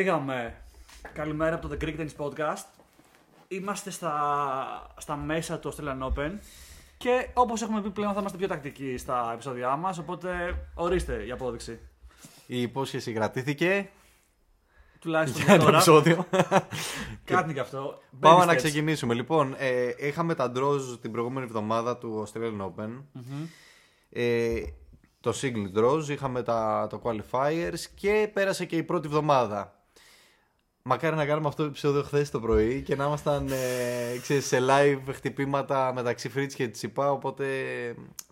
Φύγαμε. Καλημέρα από το The Greek Tennis Podcast. Είμαστε στα, στα μέσα του Australian Open και όπως έχουμε πει πλέον θα είμαστε πιο τακτικοί στα επεισόδια μας, οπότε ορίστε η απόδειξη. Η υπόσχεση κρατήθηκε Τουλάχιστον για για ένα τώρα. επεισόδιο. Κάτι και αυτό. Πάμε Baby να steps. ξεκινήσουμε. Λοιπόν, ε, είχαμε τα draws την προηγούμενη εβδομάδα του Australian Open. Μμμ. Ε, το single draws, είχαμε τα, το qualifiers και πέρασε και η πρώτη εβδομάδα. Μακάρι να κάνουμε αυτό το επεισόδιο χθες το πρωί και να ήμασταν ε, ξέρεις, σε live χτυπήματα μεταξύ Φρίτς και Τσιπά. Οπότε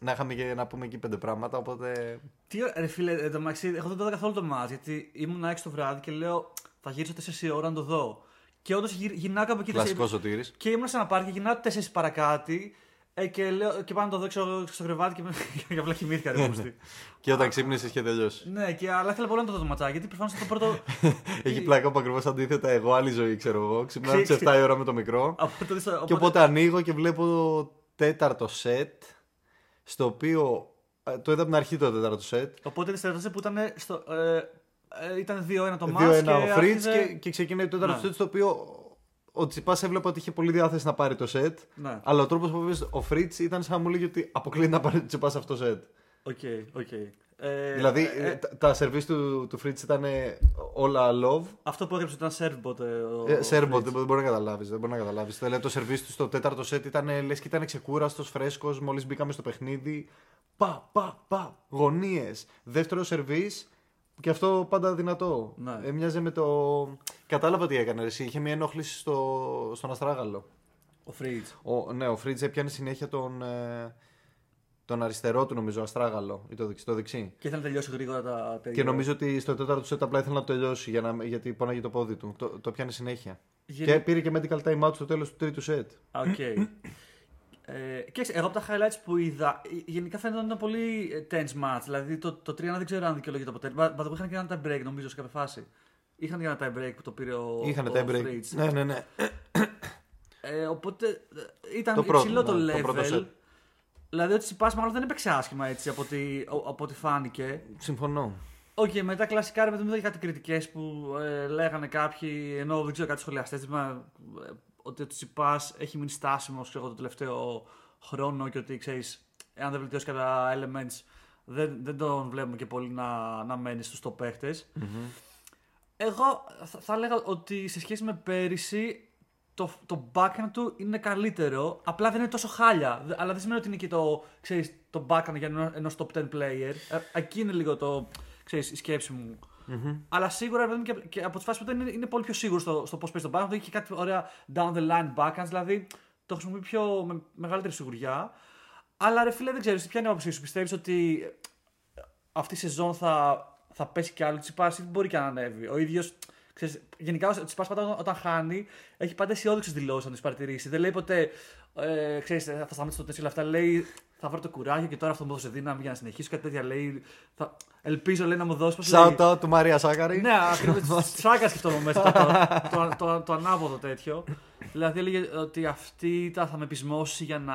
να είχαμε και να πούμε εκεί πέντε πράγματα. Οπότε Τι ώρα- ρε φίλε, εν τω μεταξύ, εγώ δεν το είδα καθόλου το μάτς, γιατί ήμουν 6 το βράδυ και λέω θα γυρίσω 4 η ώρα να το δω. Και όντως γυρνάω κάπου εκεί κλασικός σωτήρι. Και ήμουν σε ένα πάρκι, γυρνάω 4 παρακάτι ε, και, λέω, και πάω να το δω ξέρω, στο κρεβάτι και, με- και απλά κοιμήθηκα. ρε μουστι. Και όταν ξύπνησες είχε τελειώσει. ναι, και, αλλά ήθελα πολύ να το δω το ματσάκι, γιατί προφανώς το πρώτο. Έχει πλάκα που ακριβώς αντίθετα εγώ, άλλη ζωή ξέρω εγώ. Ξυπνάω τι Ξέ- 7 η ώρα με το μικρό. από το, στο- Και οπότε ανοίγω και βλέπω το τέταρτο σετ. Στο οποίο. ε, Το είδα από την αρχή το τέταρτο σετ. Οπότε τη στρατεύσε που ήταν στο. Ε, ε, ήταν 2-1 το 2-1 ματς και ο Fritz άρχιζε- και, και ξεκινάει το τέταρτο Ναι. σετ. Στο οποίο ο Τσιπά έβλεπε ότι είχε πολύ διάθεση να πάρει το σετ. Ναι, Αλλά ο τρόπος που μπήκε ο Fritz ήταν σαν να μου λέγει ότι αποκλείεται να πάρει το Τσιπά αυτό το σετ. OK, OK. Ε, δηλαδή ε, ε, τα, τα σερβίς του, του Fritz ήταν όλα love. αυτό που έγραψε ήταν serve bot. ε, ο- Ε, ο serve bot, Fritz. δεν μπορεί να καταλάβεις. Δεν μπορεί να καταλάβεις. Δηλαδή το σερβίς του στο τέταρτο σετ ήταν λες και ήταν ξεκούραστος, φρέσκος. Μόλις μπήκαμε στο παιχνίδι. Πα, πα, πα. Γωνίες. Δεύτερο σερβίς. Και αυτό πάντα δυνατό. Ναι. Ε, μοιάζε με το. Κατάλαβα τι έκανε. Εσύ. Είχε μια ενόχληση στο, στον αστράγαλο. Ο Fritz. Ο, ναι, ο Fritz έπιανε συνέχεια τον, ε, τον αριστερό του, νομίζω, αστράγαλο. Ή το δεξί. Το δεξί. Και ήθελε να τελειώσει γρήγορα τα τέτοια. Και νομίζω ότι στο τέταρτο σετ απλά ήθελε να το τελειώσει για να, γιατί πόναγε το πόδι του. Το, το πιάνε συνέχεια. Γενι- Και πήρε και medical time out στο τέλος του τρίτου σετ. Α, Οκ. ε, και εγώ από τα highlights που είδα, ε, γενικά φαίνεται ότι ήταν πολύ ε, tense match. Δηλαδή το, το 3 δεν ξέρω αν δικαιολογείται το αποτέλεσμα. Μα είχαν και ένα tie break νομίζω σε κάποια φάση. Είχαν και ένα tie break που το πήρε ο, Είχαν ο tie break. Fritz. Ναι, ναι, ναι. Ε, οπότε ε, ήταν Το πρώτο, υψηλό το ναι, το level. πρώτο set. δηλαδή ότι Τσιτσιπάς μάλλον δεν έπαιξε άσχημα έτσι από ό,τι, ο- από ό,τι φάνηκε. Συμφωνώ. Οκ, μετά κλασικά ρε παιδί μου, είδα κάτι κριτικές που ε, λέγανε κάποιοι, ενώ δεν ξέρω κάτι σχολιαστές, ότι ο Τσιτσιπάς έχει μείνει στάσιμος το τελευταίο χρόνο και ότι ξέρεις, εάν δεν βελτιώσει κάποια elements, δεν, δεν τον βλέπουμε και πολύ να, να μένει στους top παιχτες Εγώ θα, θα έλεγα ότι σε σχέση με πέρυσι το, το backhand του είναι καλύτερο, απλά δεν είναι τόσο χάλια. Δε- Αλλά δεν σημαίνει ότι είναι και το, ξέρεις, το backhand για ενός ενός top 10 player. Ε, εκεί είναι λίγο το, ξέρεις, η σκέψη μου. Αλλά σίγουρα ρε παιδί μου, και, και από τις φάσεις που είναι, είναι πολύ πιο σίγουρος στο, στο πώς παίζει τον backhand. Έχει και κάτι ωραία down the line backhands, δηλαδή το χρησιμοποιεί πιο με μεγαλύτερη σιγουριά. Αλλά ρε φίλε, δεν ξέρω, εσύ ποια είναι η άποψή σου. Πιστεύεις ότι αυτή η σεζόν θα, θα πέσει κι άλλο τσιπάς ή μπορεί και να ανέβει. Ο ίδιος. Γενικά, ο Τσιπάς πάντα όταν χάνει έχει πάντα αισιόδοξες δηλώσεις αν τις παρατηρήσει. Δεν λέει ποτέ. Ε, ξέρεις, θα σταματήσω το τέτοιο όλα αυτά. Λέει θα βρω το κουράγιο και τώρα αυτό μου έδωσε δύναμη για να συνεχίσω. Κάτι τέτοια λέει. Θα, ελπίζω λέει, να μου δώσει. πώς λέει, Shout out του Μαρία Σάκαρη. ναι, ακριβώς. Σάκα σκεφτόμουν μέσα. Το, το, το, το, ανάποδο τέτοιο. Δηλαδή έλεγε ότι αυτή ήταν- θα με πεισμώσει για να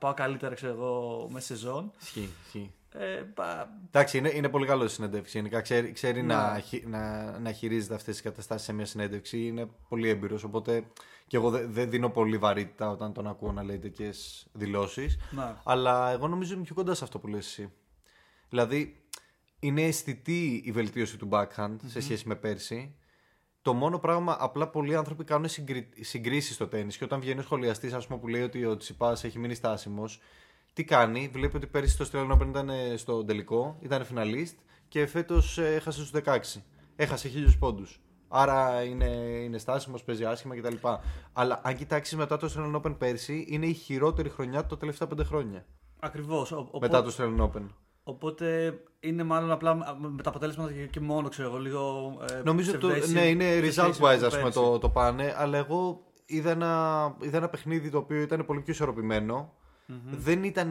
πάω καλύτερα, ξέρω εγώ, μέσα σε σεζόν. Ισχύει, ισχύει. Ε, πα- Εντάξει, είναι, είναι πολύ καλό στη συνέντευξη. Γενικά ξέρει, ξέρει Ναι. να, χει- να, να χειρίζεται αυτές τις καταστάσεις σε μια συνέντευξη. Είναι πολύ έμπειρος. Οπότε και εγώ δεν δεν δίνω πολύ βαρύτητα όταν τον ακούω να λέει τέτοιες δηλώσεις. ναι. Αλλά εγώ νομίζω είμαι πιο κοντά σε αυτό που λες εσύ. Δηλαδή, είναι αισθητή η βελτίωση του backhand σε σχέση με πέρσι. Το μόνο πράγμα, απλά πολλοί άνθρωποι κάνουν συγκρι... συγκρίσεις στο τέννη. Και όταν βγαίνει ο σχολιαστής, ας πούμε, που λέει ότι ο Τσιπάς έχει μείνει στάσιμος, τι κάνει, βλέπει ότι πέρσι στο Australian Open ήταν στο τελικό, ήταν φιναλίστ και φέτος έχασε στους 16. Έχασε χίλιους πόντους. Άρα είναι, είναι στάσιμος, παίζει άσχημα κτλ. Αλλά αν κοιτάξεις μετά το Australian Open πέρσι, είναι η χειρότερη χρονιά τα τελευταία πέντε χρόνια. Ακριβώς. Μετά το Australian Open. Οπότε είναι μάλλον απλά με τα αποτέλεσματα και- και μόνο, ξέρω εγώ, λίγο. Ε, Νομίζω ότι ψευδέστηση ναι, είναι σε result σχέση με wise ας πούμε πέρσι. το, το πάνε, αλλά εγώ είδα ένα, είδα ένα παιχνίδι το οποίο ήταν πολύ πιο ισορροπημενο Δεν ήταν.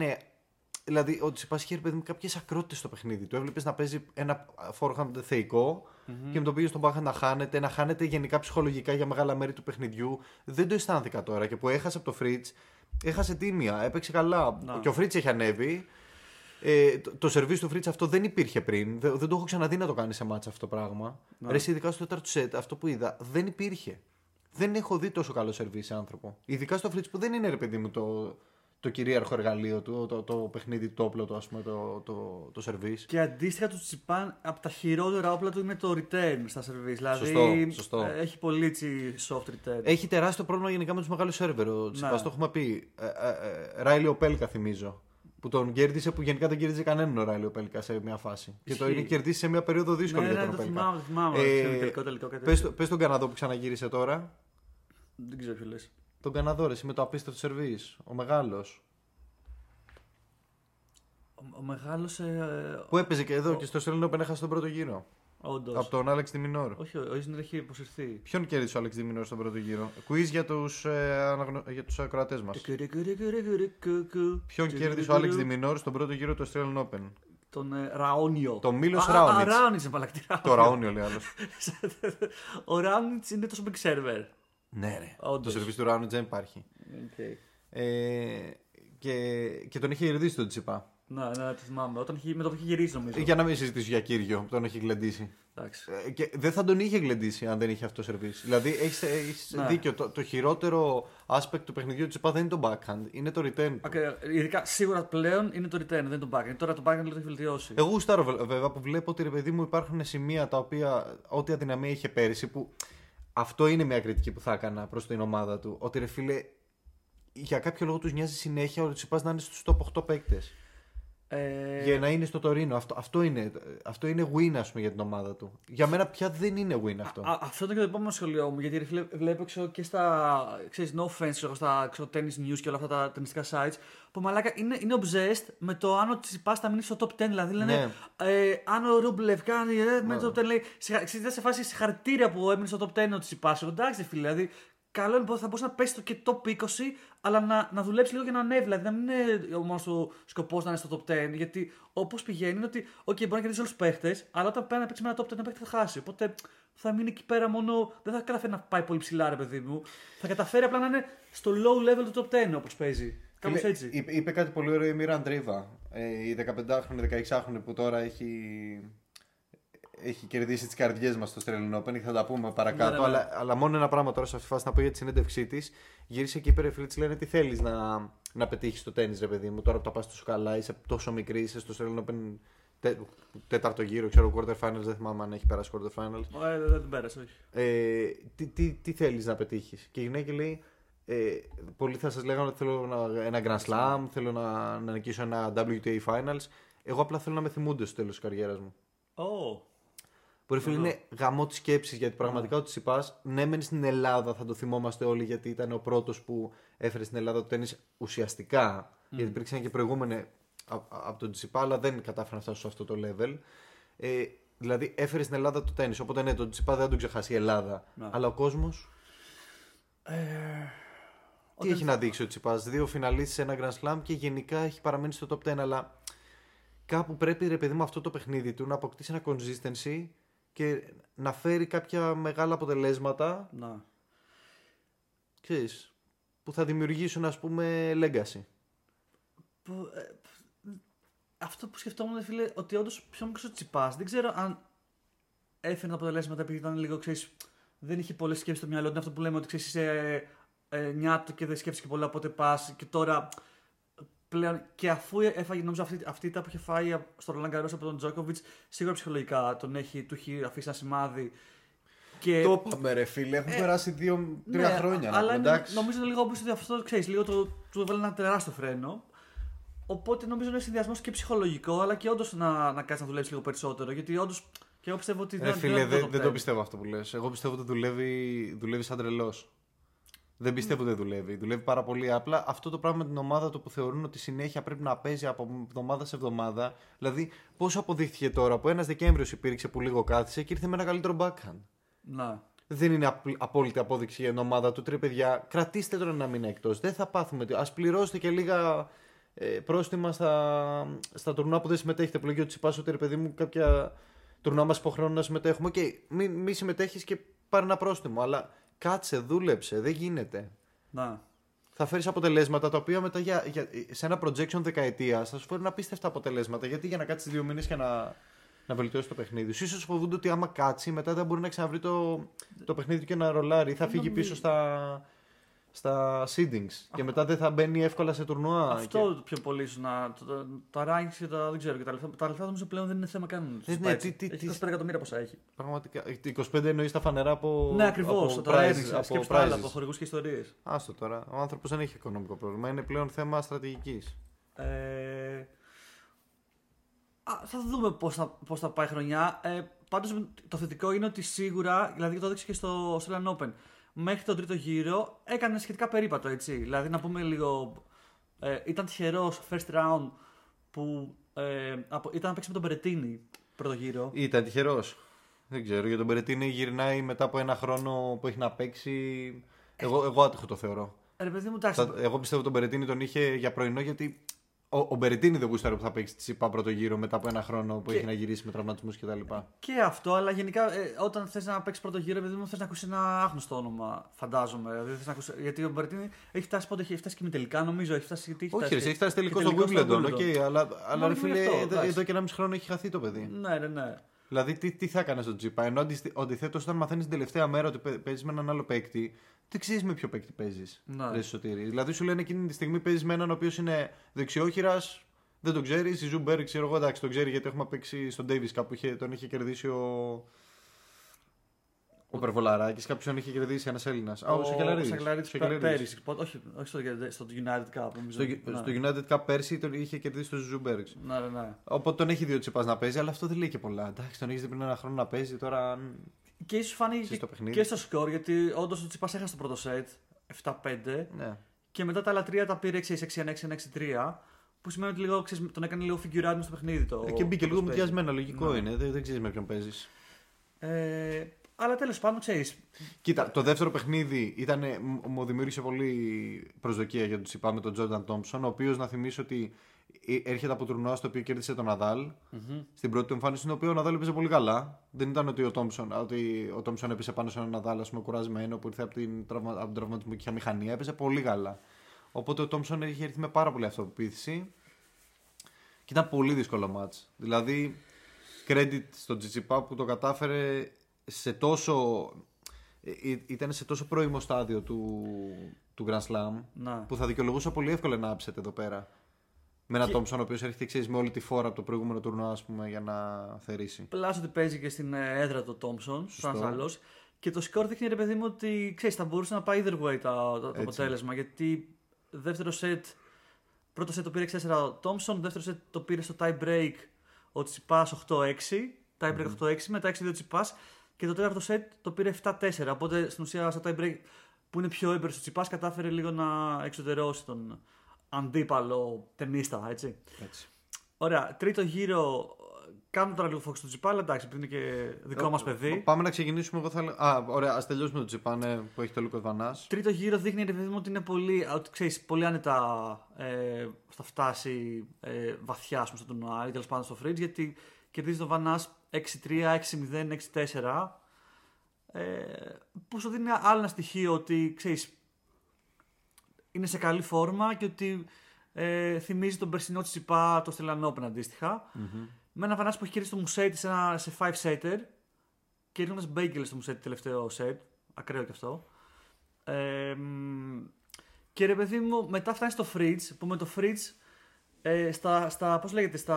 Δηλαδή, ο Τσιπά είχε ρε παιδί μου κάποιες ακρότητες στο παιχνίδι. Του έβλεπες να παίζει ένα forehand θεϊκό και με το πήγε στον backhand να χάνεται, να χάνεται γενικά ψυχολογικά για μεγάλα μέρη του παιχνιδιού. Δεν το αισθάνθηκα τώρα και που έχασε από το Fritz, έχασε τίμια, έπαιξε καλά. Να. Και ο Fritz έχει ανέβει. Ε, το, το σερβίς του Φρίτς αυτό δεν υπήρχε πριν. Δεν, δεν το έχω ξαναδεί να το κάνει σε μάτσα αυτό το πράγμα. Ναι. Ρε, εσύ, ειδικά στο τέταρτο σετ, αυτό που είδα δεν υπήρχε. Δεν έχω δει τόσο καλό σερβίς σε άνθρωπο. Ειδικά στο Φρίτς που δεν είναι ρε παιδί μου το, το κυρίαρχο εργαλείο του, το, το, παιχνίδι, το όπλο του, ας πούμε, το, το, το σερβίς. Και αντίστοιχα τους Τσιπάν, από τα χειρότερα όπλα του είναι το return στα σερβίς. Δηλαδή Σωστό, σωστό. ε, έχει πολύ έτσι soft return. Έχει τεράστιο πρόβλημα γενικά με τους μεγάλους σερβερ. Ο Τσιπάς Ναι. το έχουμε πει. Ε, ε, ε, Ράιλι Οπέλκα θυμίζω. Που τον κέρδισε που γενικά δεν κέρδιζε κανέναν ο Ράιλι Οπέλκα σε μια φάση. Και το Ισχύει. είναι κερδίσει σε μια περίοδο δύσκολη ναι, για ναι, τον το Οπέλκα. θυμάμαι, το θυμάμαι. Ε, ξέρω, τελικό, τελικό, κάτι Πες, τέτοιο. το- πες τον Καναδό που ξαναγύρισε τώρα. Δεν ξέρω ποιο λες. Τον Καναδό, ρε, εσύ με το απίστευτο σερβίς. Ο μεγάλος. Ο, ο μεγάλος, ε, Που έπαιζε και εδώ Ο- και στο Australian Open έχασε τον πρώτο γύρο. όντως. Από τον Άλεξ Διμινόρ. Όχι, ο Ισνερ έχει υποσυρθεί. Ποιον κέρδισε ο Άλεξ Διμινόρ στον πρώτο γύρο; Quiz για τους ε, αναγνω... για τους ακροατές μας. Ποιον κέρδισε ο Άλεξ Διμινόρ στον πρώτο γύρο του Australian Open. Τον ε, Ραόνιο. Τον Μίλος Α, Ράονιτς. Α, Ράονιτς είναι παλακτή. Το Ραόνιο λέει άλλος. Ο Ράονιτς είναι τόσο big server. Ναι, ρε. Όντως. Το σερβίς του Ράονιτ δεν υπάρχει. Okay. Ε, και, και τον είχε κερδίσει τον Τσιπά. Ναι, ναι, το θυμάμαι. Όταν είχε, με το που είχε γυρίσει νομίζω. Για να μην συζητήσω για κύριο που τον έχει γλεντήσει. Εντάξει. Ε, Και δεν θα τον είχε γλεντήσει αν δεν είχε αυτό σερβίς. Δηλαδή έχεις Ναι. δίκιο. Το, το χειρότερο aspect του παιχνιδιού του Τσιπά δεν είναι το backhand, είναι το return. του. Okay, ειδικά σίγουρα πλέον είναι το return, δεν είναι το backhand. Τώρα το backhand λίγο το έχει βελτιώσει. Εγώ γουστάρω βε- βέβαια που βλέπω ότι ρε παιδί μου υπάρχουν σημεία τα οποία ό,τι αδυναμία είχε πέρυσι που αυτό είναι μια κριτική που θα έκανα προς την ομάδα του. Ότι ρε φίλε για κάποιο λόγο τους νοιάζει συνέχεια ο Τσιπάς να είναι στους top 8 παίκτες. Ε, Για να είναι στο Τωρίνο. Αυτό, αυτό, είναι, αυτό είναι win ας πούμε για την ομάδα του. Για μένα πια δεν είναι win αυτό. Α, αυτό είναι και το επόμενο σχολείο μου. Γιατί ρε φίλε, βλέπω ξέρω, και στα. ξέρεις, no offense, ξέρω, στα ξέρω, tennis news και όλα αυτά τα ταινιστικά sites. Που μαλάκα είναι, είναι obsessed με το αν ο Τσιπάς θα μείνει στο top 10. Δηλαδή λένε. Ναι. Ε, αν ο Ρούμπλεφ κάνει. Ε, με το top 10 λέει. συγχα- Ξέρεις, ήταν σε φάση συγχαρητήρια που έμεινε στο top 10 ο Τσιπάς. Εγώ, Εντάξει, ρε φίλε. Δηλαδή, καλό είναι που θα μπορούσε να πέσεις το και top 20, αλλά να, να δουλέψεις λίγο για να ανέβεις. Δηλαδή, να μην είναι ο μόνος του σκοπός να είναι στο top 10. Γιατί όπως πηγαίνει είναι ότι, OK, μπορεί να κερδίσει όλους τους παίχτες, αλλά όταν πάει να παίξει με ένα top 10 ένα παίχτη θα χάσει. Οπότε θα μείνει εκεί πέρα μόνο. Δεν θα καταφέρει να πάει πολύ ψηλά, ρε παιδί μου. Θα καταφέρει απλά να είναι στο low level του top 10 όπως παίζει. Κάπως Φίλε, έτσι. Είπε, είπε κάτι πολύ ωραίο η Μίρα Αντρίβα. Ε, η 15χρονη, 16χρονη που τώρα έχει, έχει κερδίσει τις καρδιές μας στο Australian Open. Θα τα πούμε παρακάτω. Ναι, ναι, ναι. Αλλά, αλλά μόνο ένα πράγμα τώρα σε αυτή τη φάση να πω για τη συνέντευξή της. Γύρισε και είπε ρε φίλε, της λένε τι θέλεις να, να πετύχεις στο τέννη, ρε παιδί μου. Τώρα που τα πας τόσο καλά, είσαι τόσο μικρή, είσαι στο Australian Open τε, τέταρτο γύρο, ξέρω quarter finals, δεν θυμάμαι αν έχει περάσει quarter finals. Ε, δεν την πέρασε, όχι. Ε, τι τι, τι θέλεις να πετύχεις; Και η γυναίκα λέει, ε, πολλοί θα σας λέγανε ότι θέλω να, ένα Grand Slam, θέλω να, να νικήσω ένα WTA Finals. Εγώ απλά θέλω να με θυμούνται στο τέλος της καριέρας μου. Oh. Μπορεί φίλε είναι γαμό της σκέψης γιατί πραγματικά ο Τσιπάς, ναι, μεν στην Ελλάδα θα το θυμόμαστε όλοι γιατί ήταν ο πρώτος που έφερε στην Ελλάδα το τέννη ουσιαστικά. Γιατί υπήρξαν και προηγούμενοι α- από τον Τσιπά, αλλά δεν κατάφεραν να φτάσουν σε αυτό το level. Ε, δηλαδή έφερε στην Ελλάδα το τέννη. Οπότε ναι, τον Τσιπά δεν θα τον ξεχάσει η Ελλάδα. Ναι. Αλλά ο κόσμος. Ε, Τι όταν- έχει να δείξει ο Τσιπάς, δύο φιναλίστ σε ένα Grand Slam και γενικά έχει παραμείνει στο top 10. Αλλά κάπου πρέπει ρε παιδί μου αυτό το παιχνίδι του να αποκτήσει ένα consistency και να φέρει κάποια μεγάλα αποτελέσματα Να. ξέρεις, που θα δημιουργήσουν ας πούμε legacy. Που, ε, αυτό που σκεφτόμουν, φίλε, ότι όντως πιο μικρός ο Τσιπάς. Δεν ξέρω αν έφερε τα αποτελέσματα επειδή ήταν λίγο, ξέρεις, δεν είχε πολλές σκέψεις στο μυαλό του. Είναι αυτό που λέμε ότι ξέρεις, είσαι ε, νιάτο και δεν σκέφτεσαι και πολλά, οπότε πας. Και τώρα πλέον και αφού έφαγε, νομίζω αυτή, αυτή η ήττα που είχε φάει στο Ρολάν Καρό από τον Τζόκοβιτ, σίγουρα ψυχολογικά τον έχει, του έχει αφήσει ένα σημάδι. Και, Το είπαμε ρε φίλε, έχουν περάσει δύο-τρία ναι, χρόνια. Αλλά είναι, εντάξει. νομίζω είναι λίγο όπως ότι αυτό ξέρεις, λίγο το, του έβαλε ένα τεράστιο φρένο. Οπότε νομίζω είναι συνδυασμός και ψυχολογικό, αλλά και όντως να, να κάτσει να δουλέψει λίγο περισσότερο. Γιατί όντως. Και εγώ πιστεύω ότι Ρε δεν φίλε, δεν δεν, το δεν το πιστεύω. πιστεύω αυτό που λες. Εγώ πιστεύω ότι δουλεύει, δουλεύει σαν τρελός. Δεν πιστεύω ότι δεν δουλεύει. Δουλεύει πάρα πολύ απλά. Αυτό το πράγμα με την ομάδα του που θεωρούν ότι συνέχεια πρέπει να παίζει από εβδομάδα σε εβδομάδα. Δηλαδή, πόσο αποδείχθηκε τώρα που ένας Δεκέμβριος υπήρξε που λίγο κάθισε και ήρθε με ένα καλύτερο backhand; Να. Δεν είναι απ- απόλυτη απόδειξη για την ομάδα του. Ρε παιδιά, κρατήστε τον ένα μήνα εκτός. Δεν θα πάθουμε. Α πληρώσετε και λίγα ε, πρόστιμα στα, στα τουρνουά που δεν συμμετέχετε. Που λέγει ο Τσιτσιπά ότι ρε παιδί μου, κάποια τουρνουά μας υποχρεώνουν να συμμετέχουμε. Οκ, μη, μη συμμετέχεις και πάρε ένα πρόστιμο. Αλλά κάτσε, δούλεψε. Δεν γίνεται. Να. θα φέρεις αποτελέσματα τα οποία μετά για, για, σε ένα projection δεκαετία θα σου φέρουν απίστευτα αποτελέσματα. Γιατί για να κάτσεις δύο μήνες και να, να βελτιώσεις το παιχνίδι σου. σω φοβούνται ότι άμα κάτσει, μετά δεν μπορεί να ξαναβρει το, το παιχνίδι του και να ρολάρει. Θα φύγει πίσω στα, στα seedings. Και μετά δεν θα μπαίνει εύκολα σε τουρνουά. Αυτό και... πιο πολύ σου να. Το, τα rankings και τα. Δεν ξέρω. Και τα λεφτά, τα λεφτά νομίζω πλέον δεν είναι θέμα καν. Ε, ναι, τι, τι, έχει 25 εκατομμύρια πόσα έχει. Πραγματικά. 25 εννοείς τα φανερά από. Ναι, ακριβώς. Από, το prizes, από, από, άλλα, από χορηγούς και ιστορίες. Άστο τώρα. Ο άνθρωπος δεν έχει οικονομικό πρόβλημα. Είναι πλέον θέμα στρατηγικής. Ε, θα δούμε πώς θα, πώς θα πάει η χρονιά. Ε, Πάντως το θετικό είναι ότι σίγουρα, δηλαδή το έδειξε και στο Australian Open, μέχρι τον τρίτο γύρο έκανε σχετικά περίπατο έτσι. Δηλαδή να πούμε λίγο. Ε, ήταν τυχερός first round που ε, από, ήταν να παίξει με τον Περετίνη πρώτο γύρο. Ήταν τυχερός. Δεν ξέρω. Για τον Περετίνη γυρνάει μετά από ένα χρόνο που έχει να παίξει. Εγώ, εγώ άτυχο το θεωρώ. Ε, ρε, παιδί μου, εντάξει. Εγώ πιστεύω τον Περετίνη τον είχε για πρωινό γιατί ο, ο Μπερετίνη δεν γούσταρε που θα παίξει τη ΣΥΠΑ πρώτο γύρο μετά από ένα χρόνο που και... έχει να γυρίσει με τραυματισμούς κτλ. Και, και αυτό, αλλά γενικά ε, όταν θες να παίξει πρώτο γύρο, επειδή μου θες να ακούσει ένα άγνωστο όνομα, φαντάζομαι. Δηλαδή, θες να ακούσει, γιατί ο Μπερετίνη έχει φτάσει πότε έχει φτάσει και με τελικά, νομίζω. Έχει φτάσει, έχει Όχι, έχει φτάσει τελικό στο Wimbledon. Okay, αλλά αλλά φίλε, εδώ και ένα μισό χρόνο έχει χαθεί το παιδί. Ναι, ναι, ναι. Δηλαδή, τι, τι θα έκανες στον Τζιπά. Ενώ αντιθέτως, όταν μαθαίνεις την τελευταία μέρα ότι παίζεις με έναν άλλο παίκτη, δεν ξέρεις με ποιο παίκτη παίζεις. Ναι. Δηλαδή, σου λένε εκείνη τη στιγμή παίζεις με έναν ο οποίος είναι δεξιόχειρας, δεν το ξέρεις. Η Ζουμπέρ, ξέρω εγώ, εντάξει, το ξέρει γιατί έχουμε παίξει στον Ντέιβι κάπου είχε, τον είχε κερδίσει ο. Ο Περβολαράκης, κάποιο τον είχε κερδίσει ένας Έλληνας. Ο, ο Σακελαρίδης πέρυσι. Όχι, όχι στο, στο United Cup. Στο, ναι. στο United Cup πέρσι τον είχε κερδίσει τον Ζιζού Μπερκς. Ναι, ναι, ναι. Οπότε τον έχει δύο τσιπά να παίζει, αλλά αυτό δεν λέει και πολλά. Εντάξει, τον έχεις δει πριν ένα χρόνο να παίζει τώρα. Και ίσως φάνηκε και στο σκορ, γιατί όντως ο Τσιτσιπά έχασε το πρώτο σετ 7-5. Ναι. Και μετά τα άλλα τρία τα πήρε 6-6-6-6-3. Που σημαίνει ότι λίγο, ξέρεις, τον έκανε λίγο figure out στο παιχνίδι. Το, ε, και μπήκε λίγο μουδιασμένα, λογικό ναι. είναι. Δεν, δεν ξέρεις με ποιον παίζεις. Ε, αλλά τέλος πάντων ξέρεις. Κοίτα, το δεύτερο παιχνίδι ήταν, μου δημιούργησε πολύ προσδοκία για τον Τσιπά με τον Τζόρνταν Τόμψον, ο οποίος να θυμίσω ότι ε, έρχεται από τουρνουά στο οποίο κέρδισε τον Ναδάλ mm-hmm. στην πρώτη του εμφάνιση, στην οποία ο Ναδάλ έπαιζε πολύ καλά. Δεν ήταν ότι ο Τόμψον, ότι ο Τόμψον έπεσε πάνω σε έναν Ναδάλ, ας πούμε, κουρασμένο που ήρθε από, την, από τον τραυματισμό και είχε μηχανία. Έπαιζε πολύ καλά. Οπότε ο Τόμψον είχε έρθει με πάρα πολύ αυτοπεποίθηση και ήταν πολύ δύσκολο μάτς. Δηλαδή, credit στον Τζιτσιπά που το κατάφερε σε τόσο. Ε, ε, ήταν σε τόσο πρώιμο στάδιο του, του Grand Slam να. που θα δικαιολογούσα πολύ εύκολα να άψετε εδώ πέρα. Με έναν Τόμψον ο οποίος έρχεται ξέρεις, με όλη τη φόρα από το προηγούμενο τουρνό πούμε, για να θερήσει. Πλάσο ότι παίζει και στην ε, έδρα του Τόμψον, σαν άλλο. Και το σκορ δείχνει ρε παιδί μου ότι ξέρεις, θα μπορούσε να πάει either way το, το αποτέλεσμα. Γιατί δεύτερο σετ, πρώτο σετ το πήρε 6-4 ο Τόμψον, δεύτερο σετ το πήρε στο tie break ο Τσιπά 8-6. Tie break mm-hmm. 8-6, μετά 6-2 Τσιπά. Και το τέταρτο σετ το πήρε 7-4. Οπότε στην ουσία στο tie break που είναι πιο έμπερο ο Τσιπάς κατάφερε λίγο να εξωτερώσει τον αντίπαλο ταινίστα, έτσι. έτσι. Ωραία, τρίτο γύρο. Κάνουμε τώρα λίγο φόξ στο Τσιπά, αλλά εντάξει, επειδή είναι και δικό ε, μας παιδί. Πάμε να ξεκινήσουμε. Εγώ θα... Α, ωραία, ας τελειώσουμε το Τσιπά ναι, που έχει το Λούκο Βανά. Τρίτο γύρο δείχνει ρε παιδί μου ότι είναι πολύ, ότι, ξέρεις, πολύ άνετα ε, θα φτάσει ε, βαθιά στο τουρνουά ή τέλος πάντων στο φρίτζ, γιατί κερδίζει τον Βανά 6-3, 6-0, 6-4. Ε, που σου δίνει άλλο ένα στοιχείο ότι ξέρεις, είναι σε καλή φόρμα και ότι ε, θυμίζει τον περσινό Τσιπά το Στελανόπεν αντίστοιχα. Mm-hmm. Με ένα Βανάς που έχει κερδίσει το Μουσέτη σε, σε 5 setter και ρίχνοντα Μπέγκελ στο Μουσέτη τελευταίο set. Ακραίο και αυτό. Ε, και ρε παιδί μου, μετά φτάνει στο Fridge που με το Fridge ε, στα, στα, πώς λέγεται, στα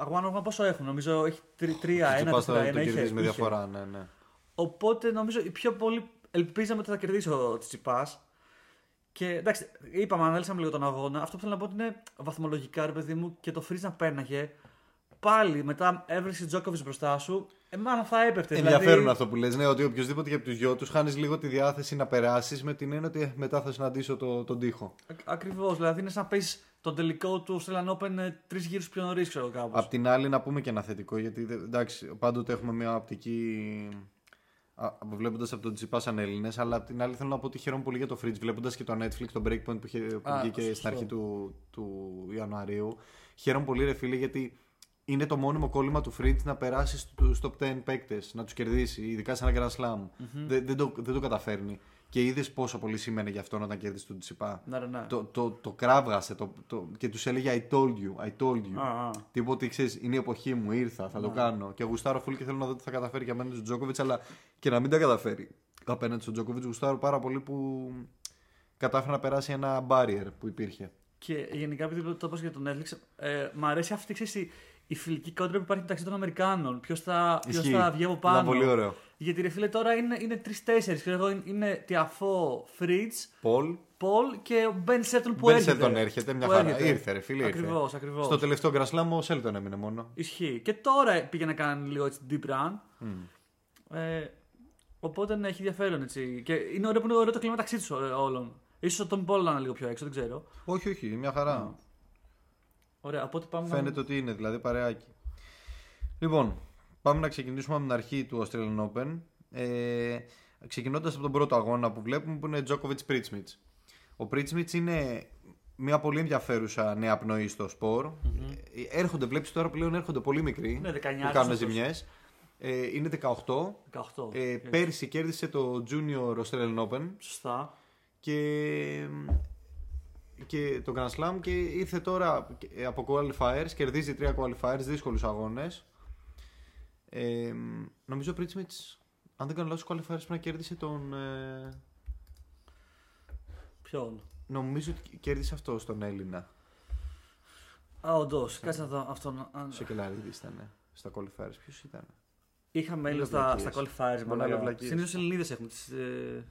αγώνα πόσο έχουν, νομίζω έχει τρία, ένα, τέσσερα, ένα, είχε, με διαφορά, ναι, ναι. Οπότε νομίζω οι πιο πολύ ελπίζαμε ότι θα κερδίσει ο Τσιπάς και εντάξει, είπαμε, ανάλυσαμε λίγο τον αγώνα. Αυτό που θέλω να πω είναι βαθμολογικά, ρε παιδί μου, και το Φρίζ να πέναγε. Πάλι μετά έβρισε Τζόκοβιτ μπροστά σου. Ε, μάλλον θα έπεφτε. Δηλαδή- Ενδιαφέρον δηλαδή... αυτό που λες, ναι, ότι οποιοδήποτε για τους δυο τους χάνεις λίγο τη διάθεση να περάσεις με την έννοια ότι μετά θα συναντήσω το, τον τοίχο. Ακριβώς. Δηλαδή είναι σαν να παίζει τον τελικό του Australian Open ε, τρεις γύρους πιο νωρίς, ξέρω κάπως. Απ' την άλλη, να πούμε και ένα θετικό, γιατί εντάξει, πάντοτε έχουμε μια οπτική Βλέποντας από τον Τσιπά σαν Έλληνες, αλλά απ' την άλλη θέλω να πω ότι χαίρομαι πολύ για το Fridge. Βλέποντας και το Netflix, το Breakpoint που, είχε, που βγήκε στην αρχή του, του Ιανουαρίου. Χαίρομαι πολύ, ρε φίλε, γιατί είναι το μόνιμο κόλλημα του Fritz να περάσει στου top 10 παίκτες, να τους κερδίσει, ειδικά σε ένα Grand Slam. Δεν, δεν, το, δεν το καταφέρνει. Και είδες πόσο πολύ σήμαινε για αυτόν όταν κέρδισε τον Τσιπά. Ναι, ναι, ναι. Το, το, το κράβγασε το, το, και τους έλεγε I told you, I told you. Α, α. Τίποτε ότι ξέρεις, είναι η εποχή μου, ήρθα, θα το κάνω. Και γουστάρω φουλ και θέλω να δω τι θα καταφέρει και απέναντι στον Τζόκοβιτς, αλλά και να μην τα καταφέρει. Απέναντι στον Τζόκοβιτς, γουστάρω πάρα πολύ που κατάφερε να περάσει ένα barrier που υπήρχε. Και γενικά, επειδή το είπα για τον Netflix, ε, μ' αρέσει αυτή ξέρεις, η, η φιλική κόντρα που υπάρχει μεταξύ των Αμερικάνων. Ποιος θα, ποιος Ισχύει. θα βγει από πάνω. Ήταν πολύ ωραίο. Γιατί ρε φίλε τώρα είναι, είναι τρει-τέσσερι. Είναι, είναι Τιαφό, Φριτς, Πολ, Πολ και ο Μπεν Σέλτον που Μπεν έρχεται. Σέλτον έρχεται, μια Που χαρά. έρχεται. Ήρθε, ρε φίλε. ήρθε. Ακριβώς, ακριβώς. Στο τελευταίο Grand Slam ο Σέλτον έμεινε μόνο. Ισχύει. Και τώρα πήγε να κάνει λίγο έτσι deep run. Ε, οπότε ναι, έχει ενδιαφέρον έτσι. Και είναι ωραίο που είναι ωραίο το κλίμα μεταξύ τους όλων. σω ο Τον Πολ να είναι λίγο πιο έξω, δεν ξέρω. Όχι, όχι, μια χαρά. Ωραία, οπότε πάμε να- Φαίνεται ότι είναι, δηλαδή παρεάκι. Λοιπόν, πάμε να ξεκινήσουμε από την αρχή του Australian Open. Ε, Ξεκινώντας από τον πρώτο αγώνα που βλέπουμε που είναι Djokovic Pritzmich. Ο Pritzmich είναι μια πολύ ενδιαφέρουσα νέα πνοή στο σπορ. Ε, Έρχονται, βλέπεις τώρα πλέον έρχονται πολύ μικροί Ναι, 19 που κάνουν αυτός. ζημιές. Ε, είναι 18. 18. Ε, πέρυσι κέρδισε το Junior Australian Open Σωστά. και, και το Grand Slam και ήρθε τώρα ε, από qualifiers, κερδίζει τρία qualifiers, δύσκολους αγώνες. Ε, νομίζω ο Πρίτσμιτς, αν δεν κάνω λάθος, qualifiers πρέπει να κέρδισε τον... Ε, Ποιον; νομίζω ότι κέρδισε αυτό στον Έλληνα. Α, όντως. Κάτσε να δω αυτόν. αν- Σε Κελαρίδης ήταν στα qualifiers. Ποιος ήταν; Είχαμε Έλληνε Λέω στα, βλακίες. στα qualifiers. Μόνο λέω βλακίες. Συνήθως Ελληνίδες έχουν τις. Ε,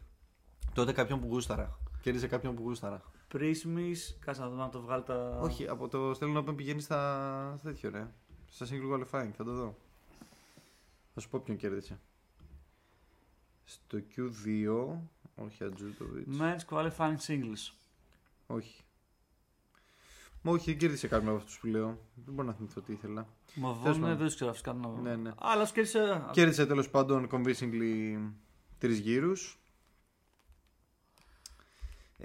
Τότε κάποιον που γούσταρα. Κέρδισε κάποιον που γούσταρα. Πρίσμης. Κάτσε να δω να το βγάλει τα. Όχι, από το Australian Open πηγαίνει στα, στα τέτοιο ρε. Στα single qualifying, θα το δω. Θα σου πω ποιον κέρδισε. Στο Q2, όχι Ατζούτοβιτς. Men's qualifying singles. Όχι. Μα όχι, δεν κέρδισε κάποιον από αυτούς που λέω. Δεν μπορώ να θυμηθώ τι ήθελα. Μα Τέλος βόλουν πάντων. δεν ξέρω αυτού κάνω. Ναι, ναι. Αλλά σου κέρδισε. Κέρδισε τέλος πάντων convincingly τρεις γύρους.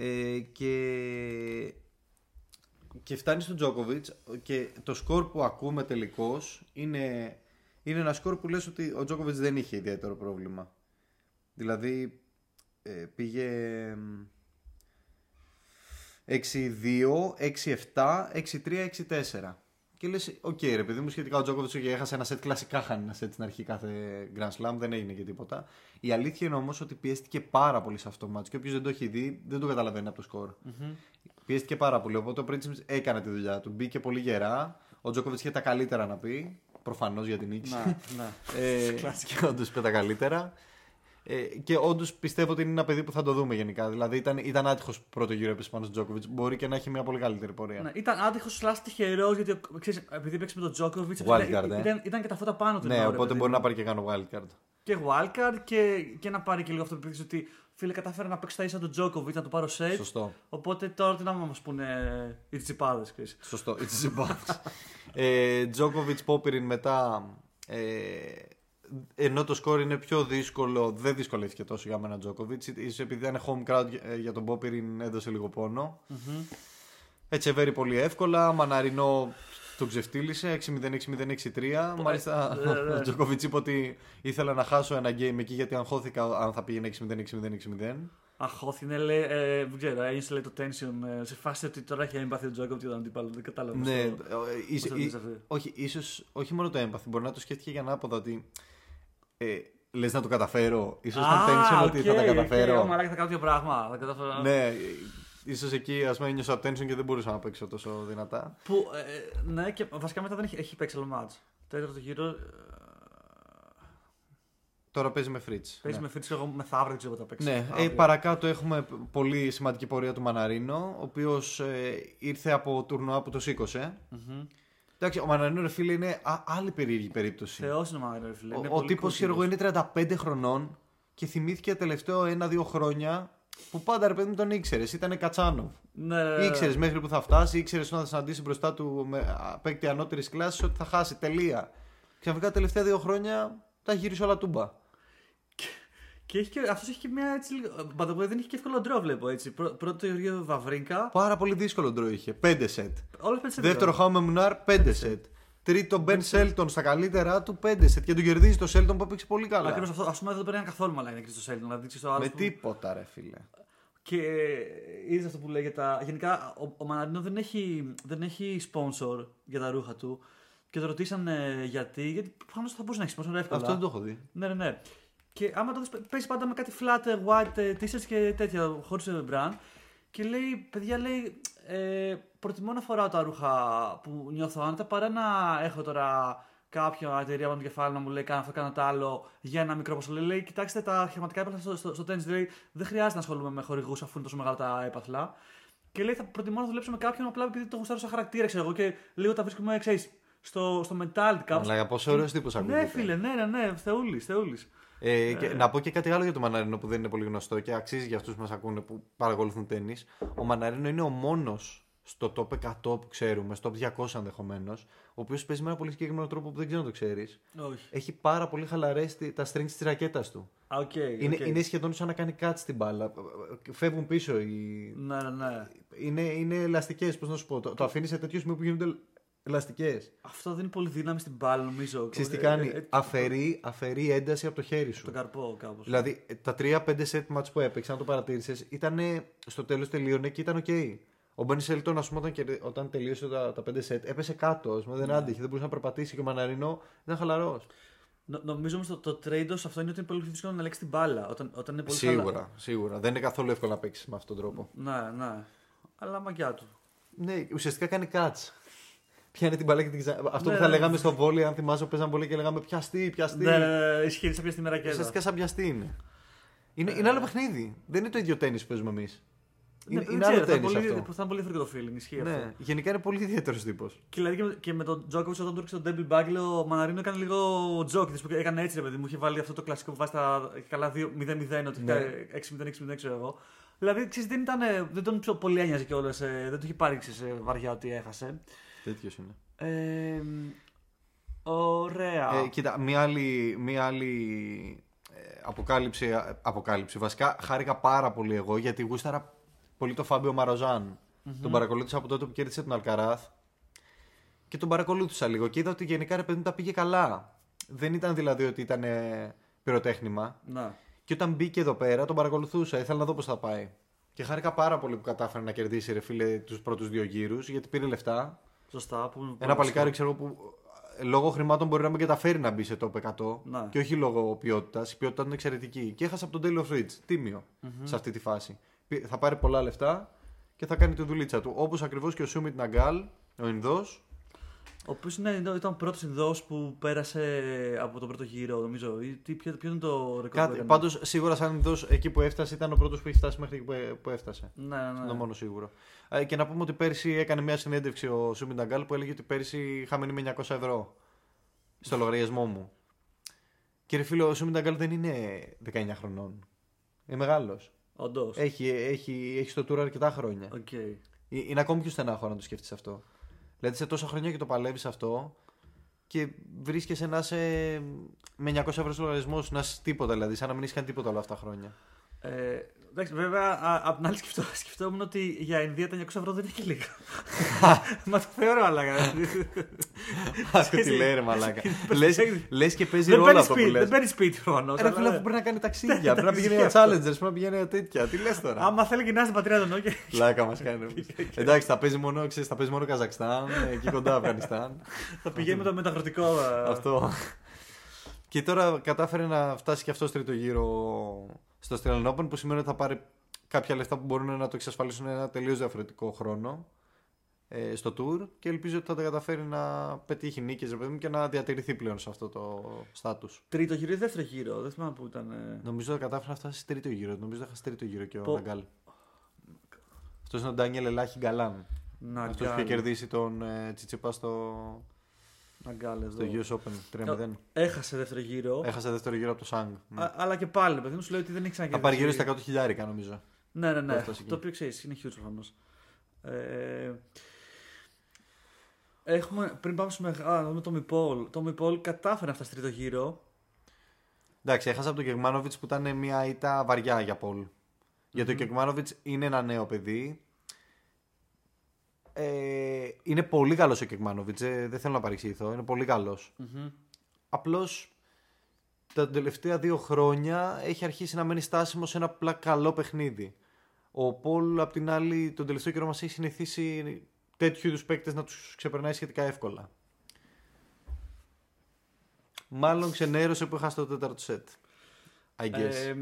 Ε, και, και φτάνει στον Τζόκοβιτ και το σκορ που ακούμε τελικώς είναι, είναι ένα σκορ που λες ότι ο Τζόκοβιτ δεν είχε ιδιαίτερο πρόβλημα. Δηλαδή ε, πήγε μ, 6-2, 6-7, 6-3, 6-4. Και λες, οκ, ρε παιδί μου, σχετικά ο Τζόκοβιτς και έχασε ένα σετ. Κλασικά χάνει ένα σετ στην αρχή κάθε Grand Slam, δεν έγινε και τίποτα. Η αλήθεια είναι όμως ότι πιέστηκε πάρα πολύ σε αυτό το ματς. Και όποιος δεν το έχει δει, δεν το καταλαβαίνει από το σκορ. Πιέστηκε πάρα πολύ. Οπότε ο Πρίζμιτς έκανε τη δουλειά του. Μπήκε πολύ γερά. Ο Τζόκοβιτς είχε τα καλύτερα να πει. Προφανώς για την νίκη. Ναι, ναι. Ε, και όντως είπε τα καλύτερα. Ε, και όντως πιστεύω ότι είναι ένα παιδί που θα το δούμε γενικά. Δηλαδή ήταν, ήταν άτυχος πρώτο γύρο επίσης πάνω στον Τζόκοβιτ. Μπορεί και να έχει μια πολύ καλύτερη πορεία. Ναι, ήταν άτυχος σλά τυχερός γιατί ο- ξέρεις, επειδή παίξει με τον Τζόκοβιτ. Wildcard, ήταν, ε. ήταν, ήταν και τα φώτα πάνω του. Ναι, την ώρα, οπότε παιδί μπορεί μου. να πάρει και κάνω wildcard. Και wildcard και, και να πάρει και λίγο αυτό που είπε ότι φίλε κατάφερα να παίξει τα ίσα του Τζόκοβιτ να το πάρω set. Σωστό. Οπότε τώρα τι να μας πούνε οι τσιπάδε. Σωστό. It's a box. ε, Τζόκοβιτ Πόπιριν μετά. Ε, ενώ το σκορ είναι πιο δύσκολο, δεν δυσκολεύτηκε τόσο για μένα Τζόκοβιτς. ίσως επειδή ήταν home crowd ε, για τον Πόπιριν έδωσε λίγο πόνο. Ετσεβέρει πολύ εύκολα. Μαναρινό τον ξεφτύλισε 6-0-6-0-6-3. Μάλιστα ναι, ναι. ο Τζόκοβιτς είπε ότι ήθελα να χάσω ένα game εκεί γιατί αγχώθηκα αν θα πήγαινε 6-0-6-0-6-0. Αχώθηνε, λέει, ε, δεν ξέρω, ένιωσε λέει το tension ε, σε φάση ότι τώρα έχει έμπαθει ο Τζόκοβιτς για τον αντίπαλο. Δεν κατάλαβα. Ναι, πώς ε, το- ίσ- πώς το ί- δεις αυτό. όχι, ίσως, όχι μόνο το έμπαθη, μπορεί να το σκέφτηκε για ανάποδα ότι ε, λες να το καταφέρω, ίσως ήταν Α, tension ότι θα τα οκ, καταφέρω. οκ, μαλάκα, θα κάνω δύο πράγμα. Θα καταφέρω. ναι, ε, ίσως εκεί ας πούμε ένιωσα tension και δεν μπορούσα να παίξω τόσο δυνατά. Που, ε, ναι, και βασικά μετά δεν έχει, έχει παίξει άλλο μάτς. Τέταρτο γύρο. ε, Τώρα παίζει με Fritz. Παίζει ναι. με φίτσι, εγώ μεθαύριο δεν ξέρω πότε θα παίξει. Ναι, ε, Αύριο. παρακάτω έχουμε πολύ σημαντική πορεία του Μαναρίνο, ο οποίος ε, ήρθε από τουρνουά που το σήκωσε. Μμμ. Εντάξει, ο Μαναρίνο, ρε φίλε, είναι α- άλλη περίεργη περίπτωση. Θεός είναι ο Μάγνερ, φίλε. Ο, Είναι ο πολύ τύπος, cool ξέρω εγώ, τύπος. είναι 35 χρονών και θυμήθηκε τελευταίο ένα-δύο χρόνια που πάντα ρε παιδί μου τον ήξερες. Ήταν Κατσάνο. Ναι, ναι, ναι. Ήξερες μέχρι που θα φτάσει, ήξερες όταν θα συναντήσει μπροστά του με α, παίκτη ανώτερης κλάσης ότι θα χάσει. Τελεία. Ξαφνικά τα τελευταία δύο χρόνια τα γύρισε όλα τούμπα. Και έχει και, αυτός έχει και μια έτσι λίγο. By the way, δεν έχει και εύκολο ντρό, βλέπω έτσι. Πρω- Πρώτο γύρο Βαβρίνκα. Πάρα πολύ δύσκολο ντρό είχε. 5 σετ. Όλες πέντε σε Δεύτερο ντρό. χάο με Μουνάρ, 5 σετ. Τρίτο Ben Shelton στα καλύτερά του, πέντε σετ και τον κερδίζει το Shelton που έπαιξε πολύ καλά. Ακριβώς αυτό. Α πούμε δεν παίρνει καθόλου μαλάκι να κρίσει το Σέλτον. Να δείξει το άλλο. Με που- τίποτα, ρε φίλε. Και είδες αυτό που λέει για τα. Γενικά ο, ο Μαναρίνο δεν έχει, δεν έχει sponsor για τα ρούχα του. Και το ρωτήσαν ε, γιατί. Γιατί προφανώς θα μπορούσε να έχεις sponsor εύκολα. Αυτό δεν το έχω δει. Ναι, ναι, ναι. Και άμα το δεις, παίζει πάντα με κάτι flat ε, white ε, t-shirts και τέτοια, χωρίς brand. Και λέει, παιδιά, λέει, ε, προτιμώ να φοράω τα ρούχα που νιώθω άνετα παρά να έχω τώρα κάποια εταιρεία από το κεφάλι να μου λέει κάνω αυτό, κάνω το άλλο για ένα μικρό ποσό. Λέει, λέει, κοιτάξτε τα χρηματικά έπαθλα στο, στο, στο tennis. Λέει, δεν χρειάζεται να ασχολούμαι με χορηγούς αφού είναι τόσο μεγάλα τα έπαθλα. Και λέει, θα προτιμώ να δουλέψω με κάποιον απλά επειδή το γουστάρω σαν χαρακτήρα, ξέρω εγώ. Και λίγο τα βρίσκουμε, ξέρεις, στο, στο mentality κάπου. Αλλά πόσο ωραίο τύπο ακούγεται. Ναι, φίλε, ναι, ναι, ναι, θεούλης, θεούλης. Ε, και να πω και κάτι άλλο για τον Μαναρίνο που δεν είναι πολύ γνωστό και αξίζει για αυτούς που μας ακούνε που παρακολουθούν τέννη. Ο Μαναρίνο είναι ο μόνος στο top 100 που ξέρουμε, στο top 200 ενδεχομένως, ο οποίος παίζει με ένα πολύ συγκεκριμένο τρόπο που δεν ξέρω αν το ξέρεις. Όχι. Έχει πάρα πολύ χαλαρά τα strings της ρακέτας του. Α, οκ. Είναι, οκ. είναι σχεδόν σαν να κάνει κάτι στην μπάλα. Φεύγουν πίσω οι. Ναι, ναι, ναι. Είναι, είναι ελαστικές, πώς να σου πω. Το, το αφήνεις σε τέτοιο σημείο που γίνονται ελαστικές. Αυτό δίνει πολύ δύναμη στην μπάλα, νομίζω. Ξέρεις τι Ε, κάνει, ε, ε, αφαιρεί, αφαιρεί ένταση από το χέρι σου. Το καρπό, κάπως. Δηλαδή, τα 3-5 set match που έπαιξε, αν το παρατήρησες, ήταν στο τέλος τελείωνε και ήταν οκ. Ο Μπεν Σέλτον, ας πούμε, όταν, κερδί- όταν τελείωσε τα, τα 5 set, έπεσε κάτω. Ας πούμε, δεν άντεχε, δεν μπορούσε να περπατήσει και ο Μαναρινό ήταν χαλαρός. Νο- νομίζω όμως το, το trade σε αυτό είναι ότι είναι πολύ πιο δύσκολο να ελέγξει την μπάλα. Όταν, όταν είναι πολύ Σίγουρα, χαλα- σίγουρα. Δεν είναι καθόλου εύκολο να παίξεις με αυτόν τον τρόπο. Ναι, ναι. Αλλά μαγκιά του. Ναι, ουσιαστικά κάνει catch. Πιάνει την μπαλά και την ξα... Αυτό Ναι, που θα ναι. λέγαμε στο βόλεϊ, αν θυμάσαι, που παίζαμε πολύ και λέγαμε πιαστή, πιαστή. Ναι, ναι, ναι, ισχύει σε ποια στη μέρα και Ουσιαστικά σαν πιαστή είναι. Είναι, είναι άλλο παιχνίδι. Δεν είναι το ίδιο τένις που παίζουμε εμείς. Είναι, είναι άλλο τένις πολύ, αυτό. Θα είναι πολύ freaky το feeling, ισχύει αυτό. Ναι, γενικά είναι πολύ ιδιαίτερος τύπος. Και δηλαδή και με, και με τον Τζόκοβιτς όταν του έριξε το double bagel, ο Μαναρίνο έκανε λίγο joke. που έκανε έτσι, ρε παιδί μου. Είχε βάλει αυτό το κλασικό που βάζει τα καλά 2-0-0, ότι Ναι. ναι. 6-0-6-0, ξέρω εγώ. Δηλαδή, ξέρεις, δεν, ήταν, δεν τον πιο πολύ ένοιαζε κιόλας. δεν του είχε πάρει ξέρεις, ε, βαριά ότι έχασε. Τέτοιος είναι. Ε, ωραία. Ε, κοίτα, μία άλλη, μία άλλη ε, αποκάλυψη, ε, αποκάλυψη. Βασικά χάρηκα πάρα πολύ εγώ γιατί γούσταρα πολύ το Φάμπιο Μαροζάν. Τον παρακολούθησα από τότε που κέρδισε τον Αλκαράθ και τον παρακολούθησα λίγο και είδα ότι γενικά ρε παιδί μου τα πήγε καλά. Δεν ήταν δηλαδή ότι ήταν ε, πυροτέχνημα. Να. Και όταν μπήκε εδώ πέρα τον παρακολουθούσα, ήθελα να δω πώς θα πάει. Και χάρηκα πάρα πολύ που κατάφερε να κερδίσει ρε φίλε τους πρώτους δύο γύρους γιατί πήρε λεφτά. Σωστά. Που, Ένα παλικάρι ξέρω που ε, λόγω χρημάτων μπορεί να μην καταφέρει να μπει σε top 100 Ναι. και όχι λόγω ποιότητας. Η ποιότητα είναι εξαιρετική. Και έχασε από τον Taylor Fritz, τίμιο σε αυτή τη φάση. Πη- Θα πάρει πολλά λεφτά και θα κάνει τη δουλίτσα του. Όπως ακριβώς και ο Σούμιτ Ναγκάλ, ο Ινδός. Ο οποίος ήταν, ήταν ο πρώτος Ινδό που πέρασε από τον πρώτο γύρο, νομίζω. Ή τι, ποιο, ποιο είναι το ρεκόρ. που Κάτι, έκανε; Πάντως σίγουρα σαν Ινδό εκεί που έφτασε ήταν ο πρώτος που έχει φτάσει μέχρι εκεί που, ε- που έφτασε. Ναι, ναι. Είναι το μόνο σίγουρο. Ε, Και να πούμε ότι πέρσι έκανε μια συνέντευξη ο Σούμιτ Ναγκάλ που έλεγε ότι πέρσι είχα μείνει με 900 ευρώ στο λογαριασμό μου. Κύριε φίλο, ο Σούμιτ Ναγκάλ δεν είναι 19 χρονών. Είναι μεγάλος. Όντως. Έχει, έχει, έχει στο tour αρκετά χρόνια. Οκ. Ε- Είναι ακόμη πιο στενάχωρο να το σκέφτεσαι αυτό. Δηλαδή σε τόσα χρόνια και το παλεύεις αυτό και βρίσκεσαι να είσαι με 900 ευρώ στο λογαριασμό σου, να είσαι τίποτα δηλαδή, σαν να μην έχεις κάνει τίποτα όλα αυτά τα χρόνια. Ε, εντάξει, βέβαια, α, απ' την άλλη σκεφτό, σκεφτόμουν ότι για Ινδία τα 900 ευρώ δεν είναι και λίγα. Μα το θεωρώ, αλλά. Άκου τι λέει ρε μαλάκα. λες, λες και παίζει δεν ρόλο παίρνεις αυτό που σπίτι, λες. δεν παίρνεις σπίτι προφανώ. Ρε φίλε, αφού πρέπει να κάνει ταξίδια, πρέπει να πηγαίνει για εντάξει, challengers, πρέπει να πηγαίνει για τέτοια. Τι λες τώρα; Άμα θέλει και να στην πατρίδα του Νόκια. Λάκα μας κάνει. Εντάξει, θα παίζει μόνο, ξέρεις, θα παίζει μόνο Καζακστάν, εκεί κοντά Αφγανιστάν. θα πηγαίνει με το μεταγραφικό. ε, Αυτό. Και τώρα κατάφερε να φτάσει και αυτό τρίτο γύρο στο Australian Open που σημαίνει ότι θα πάρει κάποια λεφτά που μπορούν να το εξασφαλίσουν ένα τελείως διαφορετικό χρόνο ε, στο tour και ελπίζω ότι θα τα καταφέρει να πετύχει νίκες ρε παιδί μου και να διατηρηθεί πλέον σε αυτό το status. Τρίτο γύρο ή δεύτερο γύρο, δεν θυμάμαι που ήταν. ε. Νομίζω ότι κατάφερε να φτάσει τρίτο γύρο. Νομίζω ότι θα τρίτο γύρο και ο Πο- Ναγκάλ. Αυτός είναι ο Ντάνιελ Ελάχη Γκαλάν. Να Αυτός που είχε κερδίσει τον ε, Τσιτσίπα στο, Να γκάλε στο εδώ. US Open 3-0. Έχασε δεύτερο γύρο. Έχασε δεύτερο γύρο από το Σάγκ. Ναι. Α- αλλά και πάλι, παιδί μου, σου λέει ότι δεν έχει Θα ξανακερδίσει. πάρει γύρω στα 100 χιλιάρικα νομίζω. Ναι, ναι, που ναι. έφτασε εκεί. Το οποίο ξέρεις, είναι huge προφανώς. Ε, έχουμε, πριν πάμε στο μεγάλο, δούμε το Μιπόλ. Το Μιπόλ κατάφερε να φτάσει τρίτο γύρο. Εντάξει, έχασα από τον Κεγμάνοβιτ που ήταν μια ήττα βαριά για Πολ. Γιατί ο Κεγμάνοβιτ είναι ένα νέο παιδί. Ε, είναι πολύ καλός ο Κεκμάνοβιτς. δεν θέλω να παρεξηγηθώ. Είναι πολύ καλός. Απλώς τα τελευταία δύο χρόνια έχει αρχίσει να μένει στάσιμος σε ένα απλά καλό παιχνίδι. Ο Πολ, απ' την άλλη, τον τελευταίο καιρό μας έχει συνηθίσει τέτοιου είδους παίκτες να τους ξεπερνάει σχετικά εύκολα. Μάλλον ξενέρωσε που είχα στο τέταρτο σετ. I guess. Ε,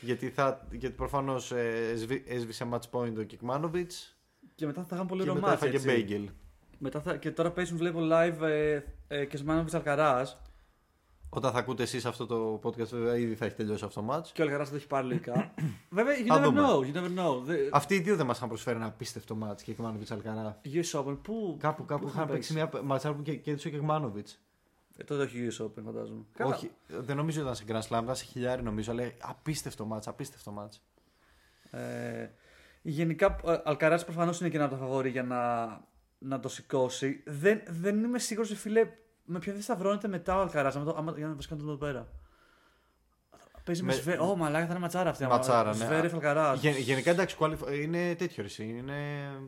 γιατί, θα, γιατί προφανώς ε, έσβη- έσβησε match point ο Κικμάνοβιτ και μετά θα είχαν πολύ και μετά ρομάτς, έφαγε έτσι. μπέγγελ. Μετά θα, και τώρα παίζουν, βλέπω live ε, ε, και Σμάνοβιτς Αλκαράς. Όταν θα ακούτε εσείς αυτό το podcast, βέβαια ήδη θα έχει τελειώσει αυτό το match. Και ο Αλκαράς το έχει πάρει λογικά. Βέβαια, you Θα never δούμε. know. You never know. Δε- Αυτοί οι δύο δεν μας είχαν προσφέρει ένα απίστευτο match και Κικμάνοβιτ Αλκαράς. US Open, πού. Κάπου, κάπου πού είχαν παίξει μια ματσάρα που και κέρδισε ο Κικμάνοβιτ. Ε, τότε όχι US Open, φαντάζομαι. Καλά. Όχι, δεν νομίζω ήταν σε Grand Slam, ήταν σε χιλιάρι νομίζω, αλλά απίστευτο match, απίστευτο match. Ε, γενικά, ο Αλκαράς προφανώς είναι και ένα από τα φαβόρη για να, να το σηκώσει. Δεν, δεν είμαι σίγουρος, φίλε, με ποιον δεν σταυρώνεται μετά ο Αλκαράς. Άμα, το- άμα, για να βασικά να τον δω εδώ πέρα. Παίζει με, Με- Σβέ... Ω, μαλάκα θα είναι ματσάρα αυτή. άμα- Ματσάρα, ναι. Σβέρεφ Αλκαράς. Γεν- γενικά εντάξει, qualif- είναι τέτοιο ρεσί. Είναι.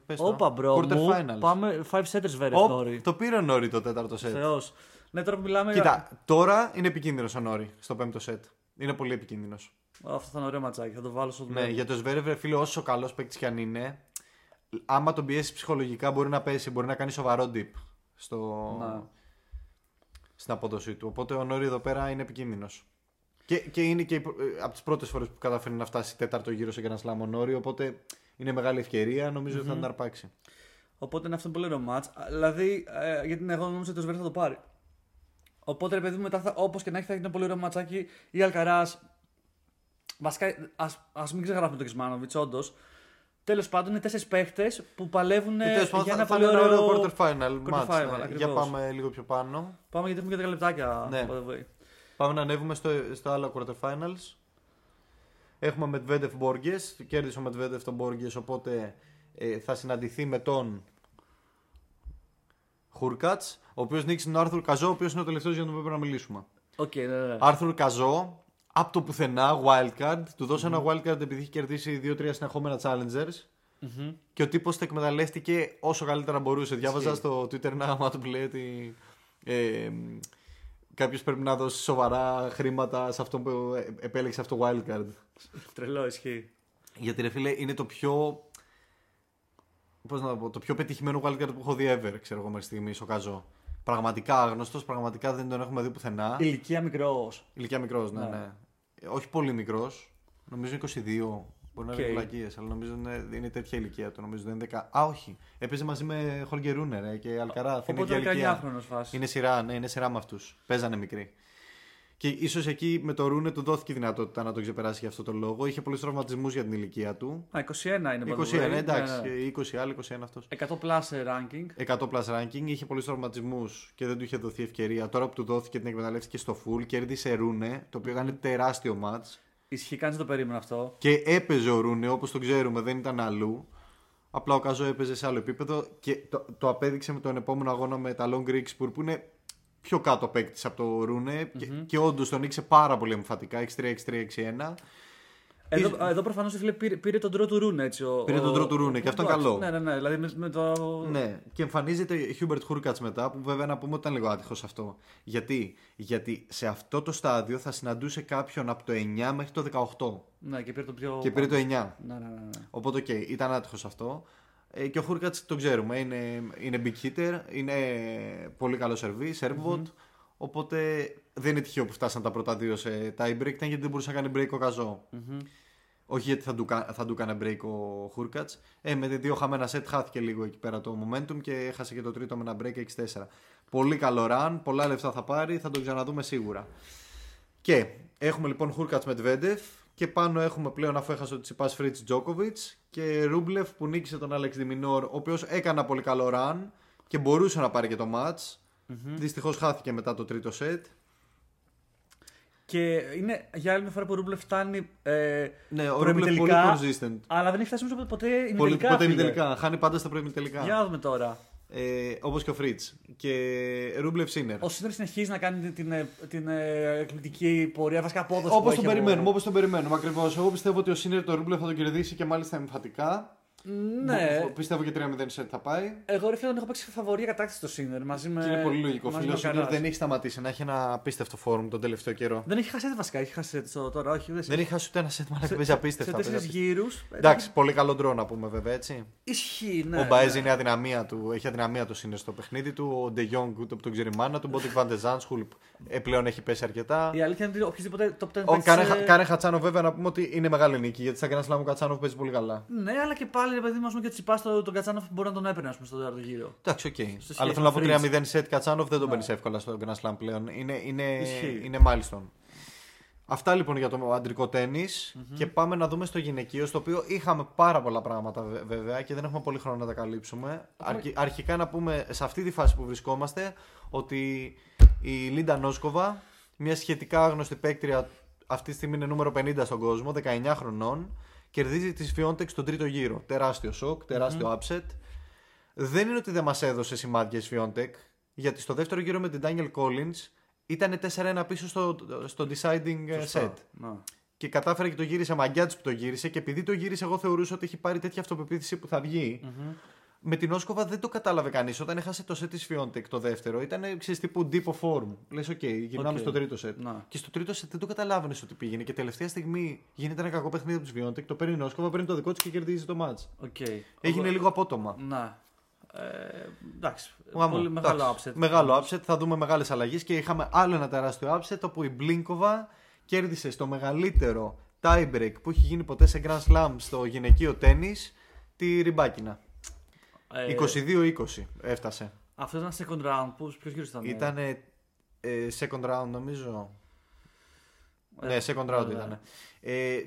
Πες το, Όπα, μπρο. Quarter Μου, finals. πάμε 5 setters Σβέρεφ Οπ, Νόρι. το πήρε ο Νόρι το τέταρτο σετ. Θεός. Ναι, τώρα που μιλάμε. Κοίτα, τώρα είναι επικίνδυνος ο Νόρι στο πέμπτο σετ. Είναι πολύ επικίνδυνος. Αυτό θα είναι ωραίο ματσάκι. Θα το βάλω στο Ναι, για το Σβέρευ, ρε φίλε, όσο καλός παίκτης κι αν είναι, άμα τον πιέσεις ψυχολογικά μπορεί να πέσει, μπορεί να κάνει σοβαρό dip στο... Να. στην απόδοσή του. Οπότε ο Νόρι εδώ πέρα είναι επικίνδυνος. Και, και είναι και από τις πρώτες φορές που καταφέρει να φτάσει τέταρτο γύρο σε Grand Slam ο Νόρι. Οπότε είναι μεγάλη ευκαιρία. Νομίζω ότι θα την αρπάξει. Οπότε είναι αυτό πολύ ωραίο μάτς. Δηλαδή, ε, γιατί εγώ νόμιζα ότι ο Σβέρεφ θα το πάρει. Οπότε, ρε παιδί μου, μετά όπως και να έχει, θα έχει ένα πολύ ωραίο ματσάκι. Ή Αλκαράς. Βασικά, ας μην ξεγράφουμε τον Κισμάνοβιτς, όντως. Τέλος πάντων, είναι τέσσερις παίχτες που παλεύουν Και τέλος Ε, για πάντων, ένα θα πολύ είναι ένα ωραίο. ωραίο quarter final quarter match. final, ναι. ακριβώς. Για πάμε λίγο πιο πάνω. Πάμε γιατί έχουμε και 10 λεπτάκια. Ναι. by the way. Πάμε να ανέβουμε στο, στο άλλο quarter finals. Έχουμε Medvedev Borges. Κέρδισε ο Medvedev τον Borges, οπότε ε, θα συναντηθεί με τον Χουρκάτς, ο οποίος νίκησε τον Άρθουρ Καζό, ο οποίος είναι ο τελευταίος για τον οποίο πρέπει να μιλήσουμε. Οκ, ναι, ναι. Άρθουρ Καζό, από το πουθενά, wildcard. Του δώσε ένα wildcard επειδή έχει κερδίσει 2-3 συνεχόμενα challengers. Μμμ. Και ο τύπος τα εκμεταλλεύτηκε όσο καλύτερα μπορούσε. Διάβαζα Ισχύει. στο Twitter ένα όνομα του που λέει ότι ε, κάποιος πρέπει να δώσει σοβαρά χρήματα σε αυτό που ε, επέλεξε αυτό το wildcard. Τρελό, ισχύει. Γιατί ρε φίλε είναι το πιο. Πώς να το πω, το πιο πετυχημένο wildcard που έχω δει ever, ξέρω εγώ μέχρι στιγμής, ο Καζό. Πραγματικά άγνωστος, πραγματικά δεν τον έχουμε δει πουθενά. Ηλικία μικρός. Ηλικία μικρός, ναι, Ναι. ναι. Ε, Όχι πολύ μικρός. Νομίζω 22. Μπορεί να Οκ. είναι βλακεία, αλλά νομίζω είναι, είναι τέτοια ηλικία του. Νομίζω δεν είναι 10. Α, όχι. Έπαιζε μαζί με Χόλγκερ Ρούνε ε, και Αλκαράθ. Είναι Οπότε ίδια ηλικία. 19χρονο φάση. Είναι σειρά, ναι, είναι σειρά με αυτούς. Παίζανε μικροί. Και ίσως εκεί με το Ρούνε του δόθηκε η δυνατότητα να τον ξεπεράσει για αυτό το λόγο. Είχε πολλούς τραυματισμούς για την ηλικία του. Α, 21 είναι 21, by the way. εντάξει. Ναι, ναι. 20 άλλοι, 21 αυτός. 100 plus ranking. 100 plus ranking, είχε πολλούς τραυματισμούς και δεν του είχε δοθεί ευκαιρία. Τώρα που του δόθηκε την εκμεταλλεύτηκε στο full, κέρδισε Ρούνε, το οποίο ήταν τεράστιο match. Ισχύει, κανεί δεν το περίμενε αυτό. Και έπαιζε ο Ρούνε όπως το ξέρουμε, δεν ήταν αλλού. Απλά ο Καζό έπαιζε σε άλλο επίπεδο και το, το απέδειξε με τον επόμενο αγώνα με τα Long Greek Spur που είναι πιο κάτω παίκτης από το Ρούνε και, και όντως τον νίξε πάρα πολύ εμφατικά. 6-3, 6-3, 6-1. Εδώ, εδώ προφανώς πήρε, πήρε τον τρόπο του Ρούνε. Έτσι, ο, Πήρε τον ο- τρόπο του Ρούνε και αυτό είναι εντάξει, καλό. Ναι, ναι, ναι. Δηλαδή με, με το. Ναι, και εμφανίζεται Hubert Hurkacz μετά, που βέβαια να πούμε ότι ήταν λίγο άτυχος αυτό. Γιατί; Γιατί σε αυτό το στάδιο θα συναντούσε κάποιον από το 9 μέχρι το 18. Ναι, και πήρε το πιο. Και πήρε το 9. Ναι, ναι, ναι. ναι. Οπότε, οκ, ήταν άτυχος αυτό. Ε, και ο Hurkacz το ξέρουμε, είναι, είναι big hitter, είναι πολύ καλό σερβί, servbot. Οπότε δεν είναι τυχαίο που φτάσαν τα πρώτα δύο σε tie break, ήταν γιατί δεν μπορούσε να κάνει break ο Καζό Όχι γιατί θα του, κα- θα του έκανε break ο Χούρκατς. Ε, με δύο χαμένα set χάθηκε λίγο εκεί πέρα το momentum και έχασε και το τρίτο με ένα break 6-4. Πολύ καλό run, πολλά λεφτά θα πάρει, θα τον ξαναδούμε σίγουρα. Και έχουμε λοιπόν Χούρκατς με Τβέντεφ και πάνω έχουμε πλέον αφού έχασε ο Τσιπάς Φρίτς Τζόκοβιτς και Ρούμπλεφ που νίκησε τον Άλεξ Διμινόρ, ο οποίος έκανε ένα πολύ καλό run και μπορούσε να πάρει και το match. Δυστυχώς χάθηκε μετά το τρίτο set. Και είναι για άλλη μια φορά που ο Ρούμπλε φτάνει. Ε, Ναι, ο Ρούμπλεφ πολύ προημιτελικά, consistent. Αλλά δεν έχει φτάσει νομίζω ποτέ Πολύ, ημιτελικά. ποτέ φίλε. τελικά. Χάνει πάντα στα προημιτελικά. Για να δούμε τώρα. Ε, Όπως και ο Φρίτς. Και Ρούμπλεφ Σίνερ. Ο Σίνερ συνεχίζει να κάνει την, την, την ε, εκπληκτική πορεία, βασικά απόδοση. Όπως που τον έχει περιμένουμε, από- όπως τον περιμένουμε ακριβώς. Εγώ πιστεύω ότι ο Σίνερ το Ρούμπλεφ θα τον κερδίσει και μάλιστα εμφατικά. Ναι. Που- Πιστεύω και 3-0 σετ θα πάει. Εγώ ρε φίλε τον έχω παίξει φαβορή κατάκτηση στο Σίνερ μαζί με. Και είναι πολύ λογικό. Ο μαζί φίλο με Σίντερ Καράς. δεν έχει σταματήσει να έχει ένα απίστευτο φόρουμ τον τελευταίο καιρό. Δεν έχει χάσει βασικά, έχει χάσει στο τώρα, όχι. Δεν Δεν έχει χάσει ούτε ένα σετ, μάλλον σε, παίζει σε απίστευτα. παίζει τέσσερις απίστευτα. γύρους. Εντάξει, πολύ καλό ντρό να πούμε βέβαια έτσι. Ισχύει, ναι. ο Μπαέζ ναι. είναι αδυναμία του, έχει αδυναμία του είναι στο παιχνίδι του. Ο Ντε Γιόγκ ούτε που τον ξέρει η μάνα του. Μπότικ Βαντεζάνσκουλ πλέον έχει πέσει αρκετά. Η αλήθεια είναι ότι οποιοδήποτε top 10 Ο παίκτης, Κάνε, ε, Κάνε Κατσάνοφ βέβαια να πούμε ότι είναι μεγάλη νίκη γιατί στα Grand Slam ο Κατσάνοφ παίζει πολύ καλά. Ναι, αλλά και πάλι ρε παιδί μου, ας πούμε, και ο Τσιτσιπάς το, τον Κατσάνοφ μπορεί να τον έπαιρνε ας πούμε, στο τέταρτο γύρο. Εντάξει, οκ. σχέση Αλλά θέλω να πω με 3-0 σετ Κατσάνοφ δεν τον Ναι. παίρνεις εύκολα στο Grand Slam πλέον. Είναι, είναι, Ισχύει. είναι milestone. Αυτά λοιπόν για το αντρικό τένις. και πάμε να δούμε στο γυναικείο στο οποίο είχαμε πάρα πολλά πράγματα βε- βέβαια και δεν έχουμε πολύ χρόνο να τα καλύψουμε. Αρκι- αρχικά να πούμε σε αυτή τη φάση που βρισκόμαστε ότι η Λίντα Νόσκοβα, μια σχετικά άγνωστη παίκτρια αυτή τη στιγμή είναι νούμερο 50 στον κόσμο, 19 χρονών, κερδίζει τη Σφιόντεκ στον τρίτο γύρο. Τεράστιο σοκ, τεράστιο upset. Δεν είναι ότι δεν μας έδωσε σημάδια η Σφιόντεκ, γιατί στο δεύτερο γύρο με την Danielle Collins ήταν 4-1 πίσω στο, στο deciding ε, set. Να. Και κατάφερε και το γύρισε μαγκιά τη που το γύρισε. Και επειδή το γύρισε, εγώ θεωρούσα ότι έχει πάρει τέτοια αυτοπεποίθηση που θα βγει. Με την Νόσκοβα δεν το κατάλαβε κανείς. Όταν έχασε το set η Σφιόντεκ το δεύτερο, ήταν ξέρεις τύπου dip of form. Λες, οκ, γυρνάμε Οκ. στο τρίτο set. Να. Και στο τρίτο set δεν το καταλάβαινες ότι πήγαινε. Και τελευταία στιγμή γίνεται ένα κακό παιχνίδι από τη Σφιόντεκ. Το παίρνει η Νόσκοβα, παίρνει το δικό της και κερδίζει το match. Οκ. Έγινε Εγώ- λίγο απότομα. Να. Ε, εντάξει. Γάμο. Πολύ μεγάλο Εντάξει. upset. Μεγάλο upset. Θα δούμε μεγάλες αλλαγές και είχαμε άλλο ένα τεράστιο upset όπου η Μπλίνκοβα κέρδισε στο μεγαλύτερο tiebreak που έχει γίνει ποτέ σε Grand Slam στο γυναικείο τένις τη Ριμπάκινα. Ε, 22-20 έφτασε. Αυτός ήταν second round. Ποιος γύρο ήταν. Ήταν second round νομίζω. Ε, ναι, second round ναι. ήταν. Ε,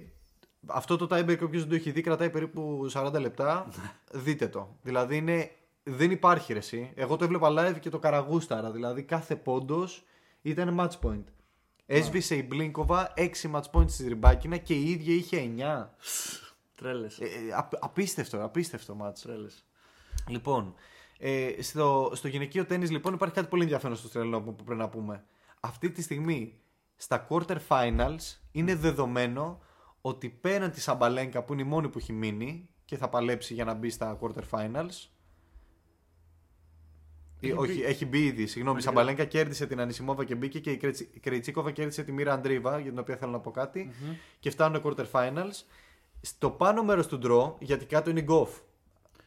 αυτό το tiebreak, όποιος δεν το έχει δει, κρατάει περίπου 40 λεπτά. Δείτε το. Δηλαδή είναι, δεν υπάρχει ρεσί. Εγώ το έβλεπα live και το καραγούσταρα. Δηλαδή κάθε πόντος ήταν match point. Έσβησε η Μπλίνκοβα 6 match points στη Ριμπάκινα και η ίδια είχε 9. Τρέλες. Ε, ε, απ- απίστευτο, απίστευτο match. Τρέλες. Λοιπόν, ε, στο, στο γυναικείο τέννις λοιπόν υπάρχει κάτι πολύ ενδιαφέρον στο στρελό που πρέπει να πούμε. Αυτή τη στιγμή στα quarter finals είναι δεδομένο ότι πέραν της Σαμπαλένκα που είναι η μόνη που έχει μείνει και θα παλέψει για να μπει στα quarter finals. Ή, Έχει όχι, μπει. έχει μπει ήδη. Συγγνώμη, η Έχει Σαμπαλένκα κέρδισε την Ανισιμόβα και μπήκε και η Κρετσι- η Κρεϊτσίκοβα κέρδισε τη Μίρα Αντρίβα, για την οποία θέλω να πω κάτι. Και φτάνουν quarter finals. Στο πάνω μέρος του draw, γιατί κάτω είναι η Goff.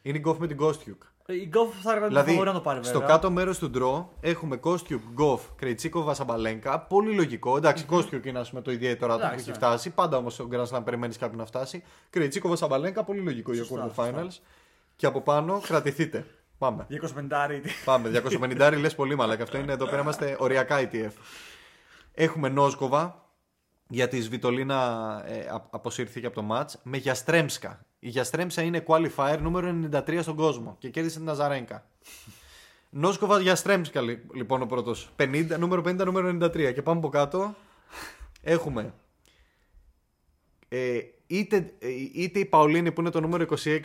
Είναι η Goff με την Kostyuk. Η Γκόφ θα έλεγα ότι Δηλαδή, μπορεί να το πάρει βέβαια. στο κάτω μέρος του draw έχουμε Kostyuk, Goff, Κρεϊτσίκοβα, Σαμπαλένκα. Πολύ λογικό. Εντάξει, Kostyuk είναι ας πούμε, το ιδιαίτερο άτομο που Εντάξει, έχει ναι. φτάσει. Πάντα όμως στο Grand Slam περιμένεις κάποιον να φτάσει. Κρεϊτσίκοβα, Σαμπαλένκα, πολύ λογικό για Σωστά, quarter σωστά. finals. Και από πάνω κρατηθείτε. Πάμε. 250 Πάμε. 250 λες πολύ μαλάκα. Αυτό είναι εδώ πέρα είμαστε οριακά ETF. Έχουμε Νόσκοβα, γιατί η Σβιτολίνα ε, α- αποσύρθηκε από το μάτς, με Γιαστρέμσκα. Η Γιαστρέμσκα είναι qualifier νούμερο 93 στον κόσμο και κέρδισε την Ναζαρένκα. Νόσκοβα Γιαστρέμσκα λι- λοιπόν ο πρώτος. 50, νούμερο 50, νούμερο 93. Και πάμε από κάτω. Έχουμε ε, είτε, ε, είτε η Παολίνη που είναι το νούμερο 26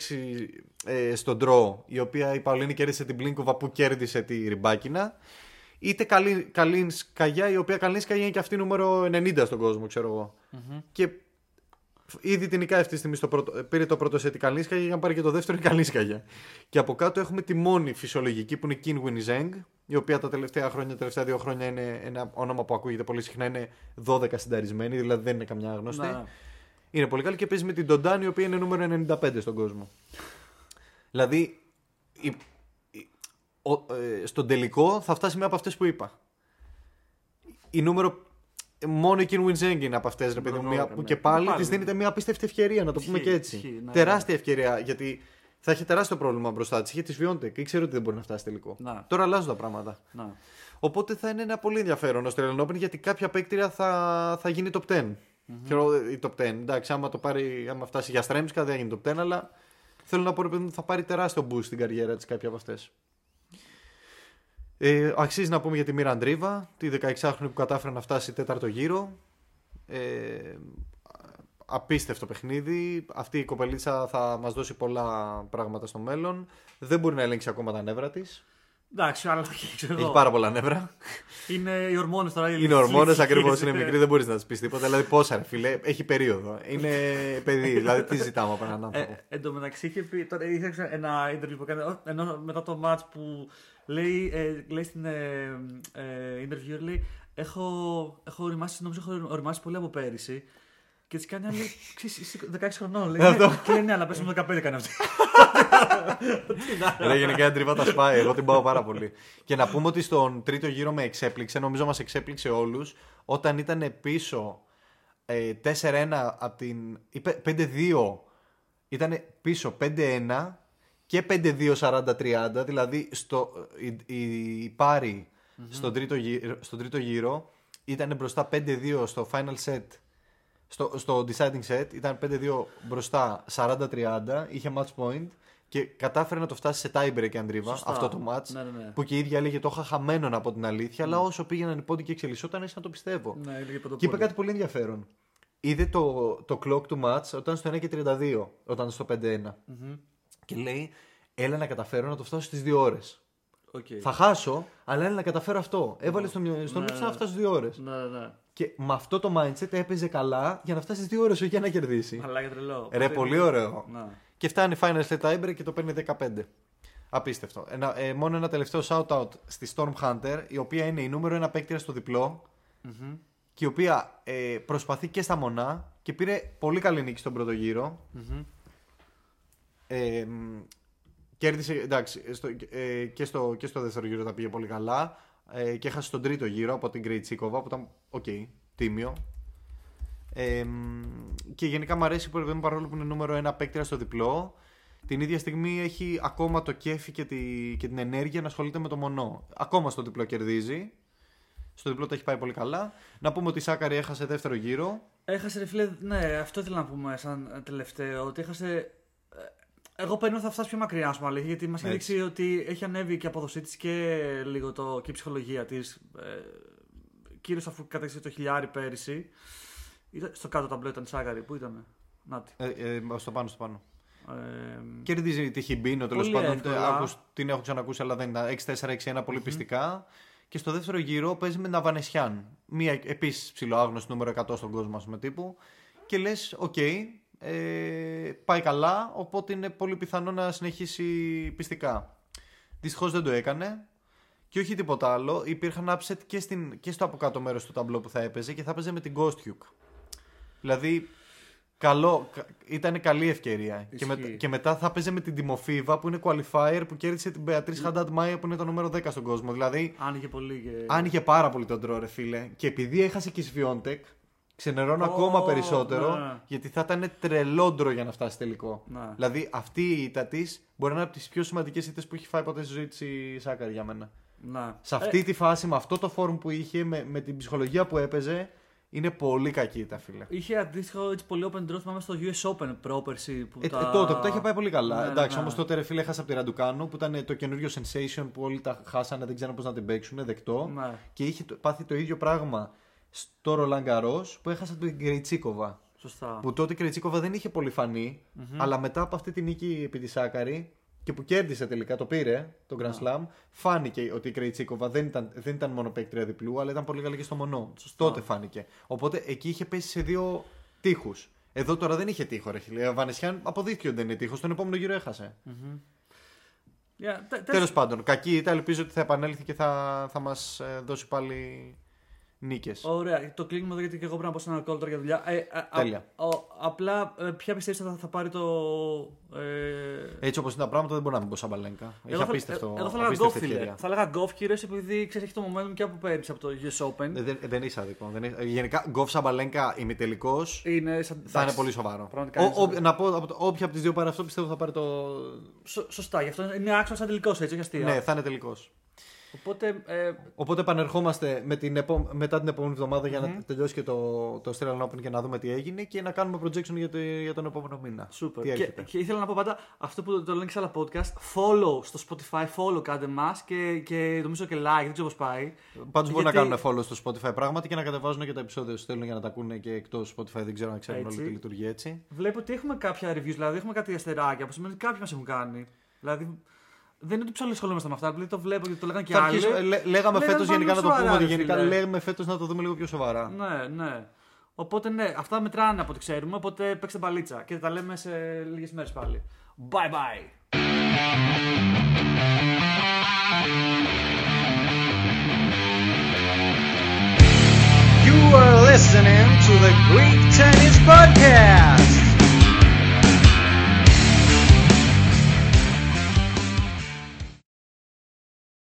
ε, στον draw, η οποία η Παολίνη κέρδισε την Πλίνκοβα που κέρδισε τη Ριμπάκινα, είτε καλή, Καλίνσκαγιά, η οποία Καλίνσκαγιά είναι και αυτή νούμερο 90 στον κόσμο, ξέρω εγώ. Και ήδη την νικάει αυτή τη στιγμή στο πρώτο, ε, πήρε το πρώτο σετ η Καλίνσκαγια για να πάρει και το δεύτερο η Καλίνσκαγια. Και από κάτω έχουμε τη μόνη φυσιολογική που είναι η Kin Zheng, η οποία τα τελευταία χρόνια, τα τελευταία δύο χρόνια είναι ένα όνομα που ακούγεται πολύ συχνά, είναι 12 συνταρισμένη, δηλαδή δεν είναι καμιά άγνωστη. Ναι. Είναι πολύ καλή και παίζει με την Ντοντάν η οποία είναι νούμερο 95 στον κόσμο. Δηλαδή, η, η- ο, ε, στον τελικό θα φτάσει μία από αυτές που είπα. Η νούμερο. Μόνο η Kin Winzeng είναι από αυτές, ρε παιδί μου. Μπράβο, μία ρε, που ναι. και πάλι, Πάλι, της δίνεται μια απίστευτη ευκαιρία, να το πούμε Ισχύει, και έτσι. ισχύει, ναι, Τεράστια ευκαιρία γιατί θα είχε τεράστιο πρόβλημα μπροστά της. Είχε της Βιόντεκ. Ήξερε ότι δεν μπορεί να φτάσει τελικό. Να. Τώρα αλλάζουν τα πράγματα. Να. Οπότε θα είναι ένα πολύ ενδιαφέρον ο Australian Open γιατί κάποια παίκτρια θα, θα γίνει top 10. Θεωρώ η top 10. Εντάξει, άμα, το πάρει, άμα φτάσει για Στρέμσκα δεν θα γίνει top 10, αλλά θέλω να πω ρε παιδί μου, θα πάρει τεράστιο boost στην καριέρα της κάποια από αυτές. Ε, αξίζει να πούμε για τη Μίρα Αντρίβα, τη 16χρονη που κατάφερε να φτάσει τέταρτο γύρο. Ε, απίστευτο παιχνίδι. Αυτή η κοπελίτσα θα μας δώσει πολλά πράγματα στο μέλλον. Δεν μπορεί να ελέγξει ακόμα τα νεύρα της. Εντάξει, αλλά ξέρω Έχει εγώ. πάρα πολλά νεύρα. Είναι οι ορμόνες τώρα. οι Είναι ορμόνες ηλικίες. ακριβώς, είναι μικρή, δεν μπορείς να της πεις τίποτα. Δηλαδή, πόσα ρε φίλε, έχει περίοδο. Είναι παιδί, δηλαδή τι ζητάμε από έναν άνθρωπο. Ε, εν τω μεταξύ είχε πει, τώρα είχα ένα interview που έκανε, ενώ μετά το match που λέει, ε, λέει στην ε, ε, interview, λέει, έχω, έχω οριμάσει, νομίζω έχω οριμάσει πολύ από πέρυσι. Και της κάνει άλλη, ξέρεις, είσαι 16 χρονών, λέει, ναι, και λέει, ναι, αλλά πες μου 15 κάνει αυτή. Ρε, γενικά η τρίβα τα σπάει. Εγώ την πάω πάρα πολύ. Και να πούμε ότι στον τρίτο γύρο με εξέπληξε, νομίζω μας εξέπληξε όλους, όταν ήταν πίσω ε, 4-1 από την. ή πε- 5-2. Ήταν πίσω 5-1 και 5-2 40-30. Δηλαδή στο, η, η, η παρη στον, τρίτο γύρο, στον τρίτο γύρο ήταν μπροστά 5-2 στο final set. Στο, στο deciding set ήταν 5-2 μπροστά 40-30, είχε match point και κατάφερε να το φτάσει σε tie break αν τρίβα Σωστά. αυτό το match. Ναι, ναι, ναι. Που και η ίδια έλεγε το είχα χαμένο να πω την αλήθεια, αλλά όσο πήγαιναν οι πόντοι και εξελισσόταν, έτσι να το πιστεύω. Ναι, έλεγε Και είπε πρωτοπόρη. κάτι πολύ ενδιαφέρον. Είδε το, το clock του match όταν στο 1 και 32, όταν στο 5-1. Μμμ. Και λέει, έλα να καταφέρω να το φτάσω στις 2 ώρες. Οκ. Θα χάσω, αλλά έλα να καταφέρω αυτό. Έβαλε στο, μυαλό- στο Ναι, νου του ναι. να φτάσεις στις 2 ώρες. Ναι, ναι, ναι. Και με αυτό το mindset έπαιζε καλά για να φτάσεις στις 2 ώρες, όχι για να κερδίσει. Αλλά για τρελό. Ρε, Οπότε- πολύ ωραίο. Ναι. Και φτάνει final set tiebreak και το παίρνει 15. Απίστευτο. Ένα, ε, μόνο ένα τελευταίο shout-out στη Storm Hunter, η οποία είναι η νούμερο ένα παίκτρια στο διπλό Μμμ. και η οποία ε, προσπαθεί και στα μονά και πήρε πολύ καλή νίκη στον πρώτο γύρο. Μμμ. Ε, μ, κέρδισε, εντάξει, στο, ε, και, στο, και στο δεύτερο γύρο τα πήγε πολύ καλά ε, και έχασε στον τρίτο γύρο από την Κρεϊτσίκοβα που ήταν οκ, τίμιο. Ε, μ, και γενικά μου αρέσει που ρε παιδί μου, παρόλο που είναι νούμερο ένα παίκτρια στο διπλό την ίδια στιγμή έχει ακόμα το κέφι και, τη, και την ενέργεια να ασχολείται με το μονό. Ακόμα στο διπλό κερδίζει. Στο διπλό τα έχει πάει πολύ καλά. Να πούμε ότι η Σάκαρη έχασε δεύτερο γύρο. Έχασε ρε φίλε, ναι, αυτό ήθελα να πούμε σαν ε, τελευταίο. Ότι έχασε. Ε, Εγώ περίμενα θα φτάσει πιο μακριά, ας πούμε, αλήθεια, γιατί μας έχει Έτσι. δείξει ότι έχει ανέβει και η απόδοσή της και λίγο το, και η ψυχολογία της. Ε, Κυρίως αφού κατέξε το χιλιάρι πέρυσι. Ήταν, στο κάτω ταμπλό ήταν η Σάκαρη, πού ήταν. Νάτι. Ε, ε, στο πάνω, στο πάνω. Ε, Κερδίζει τη Χιμπίνο τέλος Πολύ πάντων. εύκολα. άκους- την έχω ξανακούσει, αλλά δεν ήταν 6-4-6-1 πολυ πιστικά. Και στο δεύτερο γύρο παίζει με Ναβανεσιάν. Μία επίσης ψηλοάγνωστη νούμερο 100 στον κόσμο, ας πούμε τύπου. Και λες, οκ, ε, πάει καλά, οπότε είναι πολύ πιθανό να συνεχίσει πιστικά. Δυστυχώς δεν το έκανε. Και όχι τίποτα άλλο, υπήρχαν upset και, στην, και στο από κάτω μέρος του ταμπλό που θα έπαιζε και θα έπαιζε με την Ghost Duke. Δηλαδή, καλό, κα- ήταν καλή ευκαιρία. Και, με- Ισχύει. και μετά θα παίζε με την Τιμοφίβα που είναι qualifier που κέρδισε την Beatrice Haddad Maya που είναι το νούμερο 10 στον κόσμο. Δηλαδή, άνοιγε πολύ και. άνοιγε πάρα πολύ τον τρό, ρε φίλε. Και επειδή έχασε και η Sviantec, ξενερώνω Ω, ακόμα περισσότερο ναι. γιατί θα ήταν τρελό ντρο για να φτάσει τελικό. Ναι. Δηλαδή, αυτή η ήττα της μπορεί να είναι από τις πιο σημαντικές ήττες που έχει φάει ποτέ στη ζωή της η Σάκαρη για μένα. Να. Σε αυτή τη φάση, με αυτό το φόρουμ που είχε, με, με την ψυχολογία που έπαιζε, είναι πολύ κακή τα φίλε. Είχε αντίστοιχο έτσι, πολύ open draw, θυμάμαι στο US Open πρόπερση. Που Ε, τα... ε, τότε που τα είχε πάει πολύ καλά. Ναι, ναι, Εντάξει, ναι. όμως τότε ρε φίλε έχασα από τη Ραντουκάνου που ήταν το καινούριο sensation που όλοι τα χάσανε, δεν ξέραν πώς να την παίξουν, δεκτό. Ναι. Και είχε το- πάθει το ίδιο πράγμα στο Ρολάν Garros που έχασα την Κρεϊτσίκοβα. Σωστά. Που τότε η Κρεϊτσίκοβα δεν είχε πολύ φανεί, αλλά μετά από αυτή τη νίκη επί της Σάκαρη και που κέρδισε τελικά, το πήρε το Ναι. Grand Slam, φάνηκε ότι η Κρεϊτσίκοβα δεν ήταν, δεν ήταν μόνο παίκτρια διπλού, αλλά ήταν πολύ καλή και στο μονό. Τότε φάνηκε. Οπότε εκεί είχε πέσει σε δύο τείχους. Εδώ τώρα δεν είχε τείχο, ρε φίλε. Ο Βανεσιάν αποδείχθηκε ότι δεν είναι τείχος. Τον επόμενο γύρο έχασε. Yeah, τε- τε- Τέλος πάντων, κακή ήταν. Ελπίζω ότι θα επανέλθει και θα, θα μας δώσει πάλι νίκες. Ωραία, το κλείνουμε εδώ γιατί και εγώ πρέπει να πω σε ένα call τώρα για δουλειά. Ε, α, α, Τέλεια. ο- απλά, ε, ποια πιστεύεις θα, θα πάρει το. Ε, Έτσι όπως είναι τα πράγματα, δεν μπορεί να μην πω Σαμπαλέγκα. Έχει εγώ θα- απίστευτο. ε, Εγώ θα έλεγα απίστευτη Goff, φίλε. ευκαιρία. Θα έλεγα Goff κυρίω επειδή ξέρεις έχει το momentum και από πέρυσι από το US Open. Ε, Δεν, δεν είσαι άδικο. Δεν είσαι- Γενικά, Γκοφ Σαμπαλέγκα ημιτελικός είναι σαν, θα είναι εντάξει, πολύ σοβαρό. πραγματικά Ο, είναι ο, σαν- να πω, από το- όποια από τις δύο πάρει αυτό πιστεύω θα πάρει το. Σω- σωστά, γι' αυτό είναι άξονα σαν τελικός έτσι, όχι αστεία. Ναι, θα είναι τελικός. Οπότε. Ε, Οπότε επανερχόμαστε με την επο... μετά την επόμενη εβδομάδα για να τελειώσει και το, το Australian Open και να δούμε τι έγινε και να κάνουμε projection για, το, για τον επόμενο μήνα. Super. Τι Και, έρχεται. και ήθελα να πω πάντα αυτό που το λένε και σε άλλα podcast. Follow στο Spotify, follow κάντε μας και, και νομίζω και like, δεν ξέρω πώς πάει. Πάντως μπορεί να Γιατί- κάνουν follow στο Spotify πράγματι και να κατεβάζουν και τα επεισόδια που θέλουν για να τα ακούνε και εκτός Spotify. Δεν ξέρω αν ξέρουν Έτσι. όλοι τι λειτουργεί έτσι. Βλέπω ότι έχουμε κάποια reviews, δηλαδή έχουμε κάτι αστεράκια που σημαίνει ότι κάποιοι μας έχουν κάνει. Δηλαδή δεν είναι ότι ψαλισχολούμαστε με αυτά, επειδή το βλέπω και το λέγανε και Θα άλλοι. αρχίσω- λέ- λέγαμε Λέγανε φέτος πάμε γενικά να το σοβαρά, πούμε ότι ρε γενικά φίλε. λέμε φέτος να το δούμε λίγο πιο σοβαρά. Ναι, ναι. Οπότε ναι, αυτά μετράνε από ό,τι ξέρουμε. Οπότε παίξτε μπαλίτσα και τα λέμε σε λίγες μέρες πάλι. Bye bye. You are listening to the Green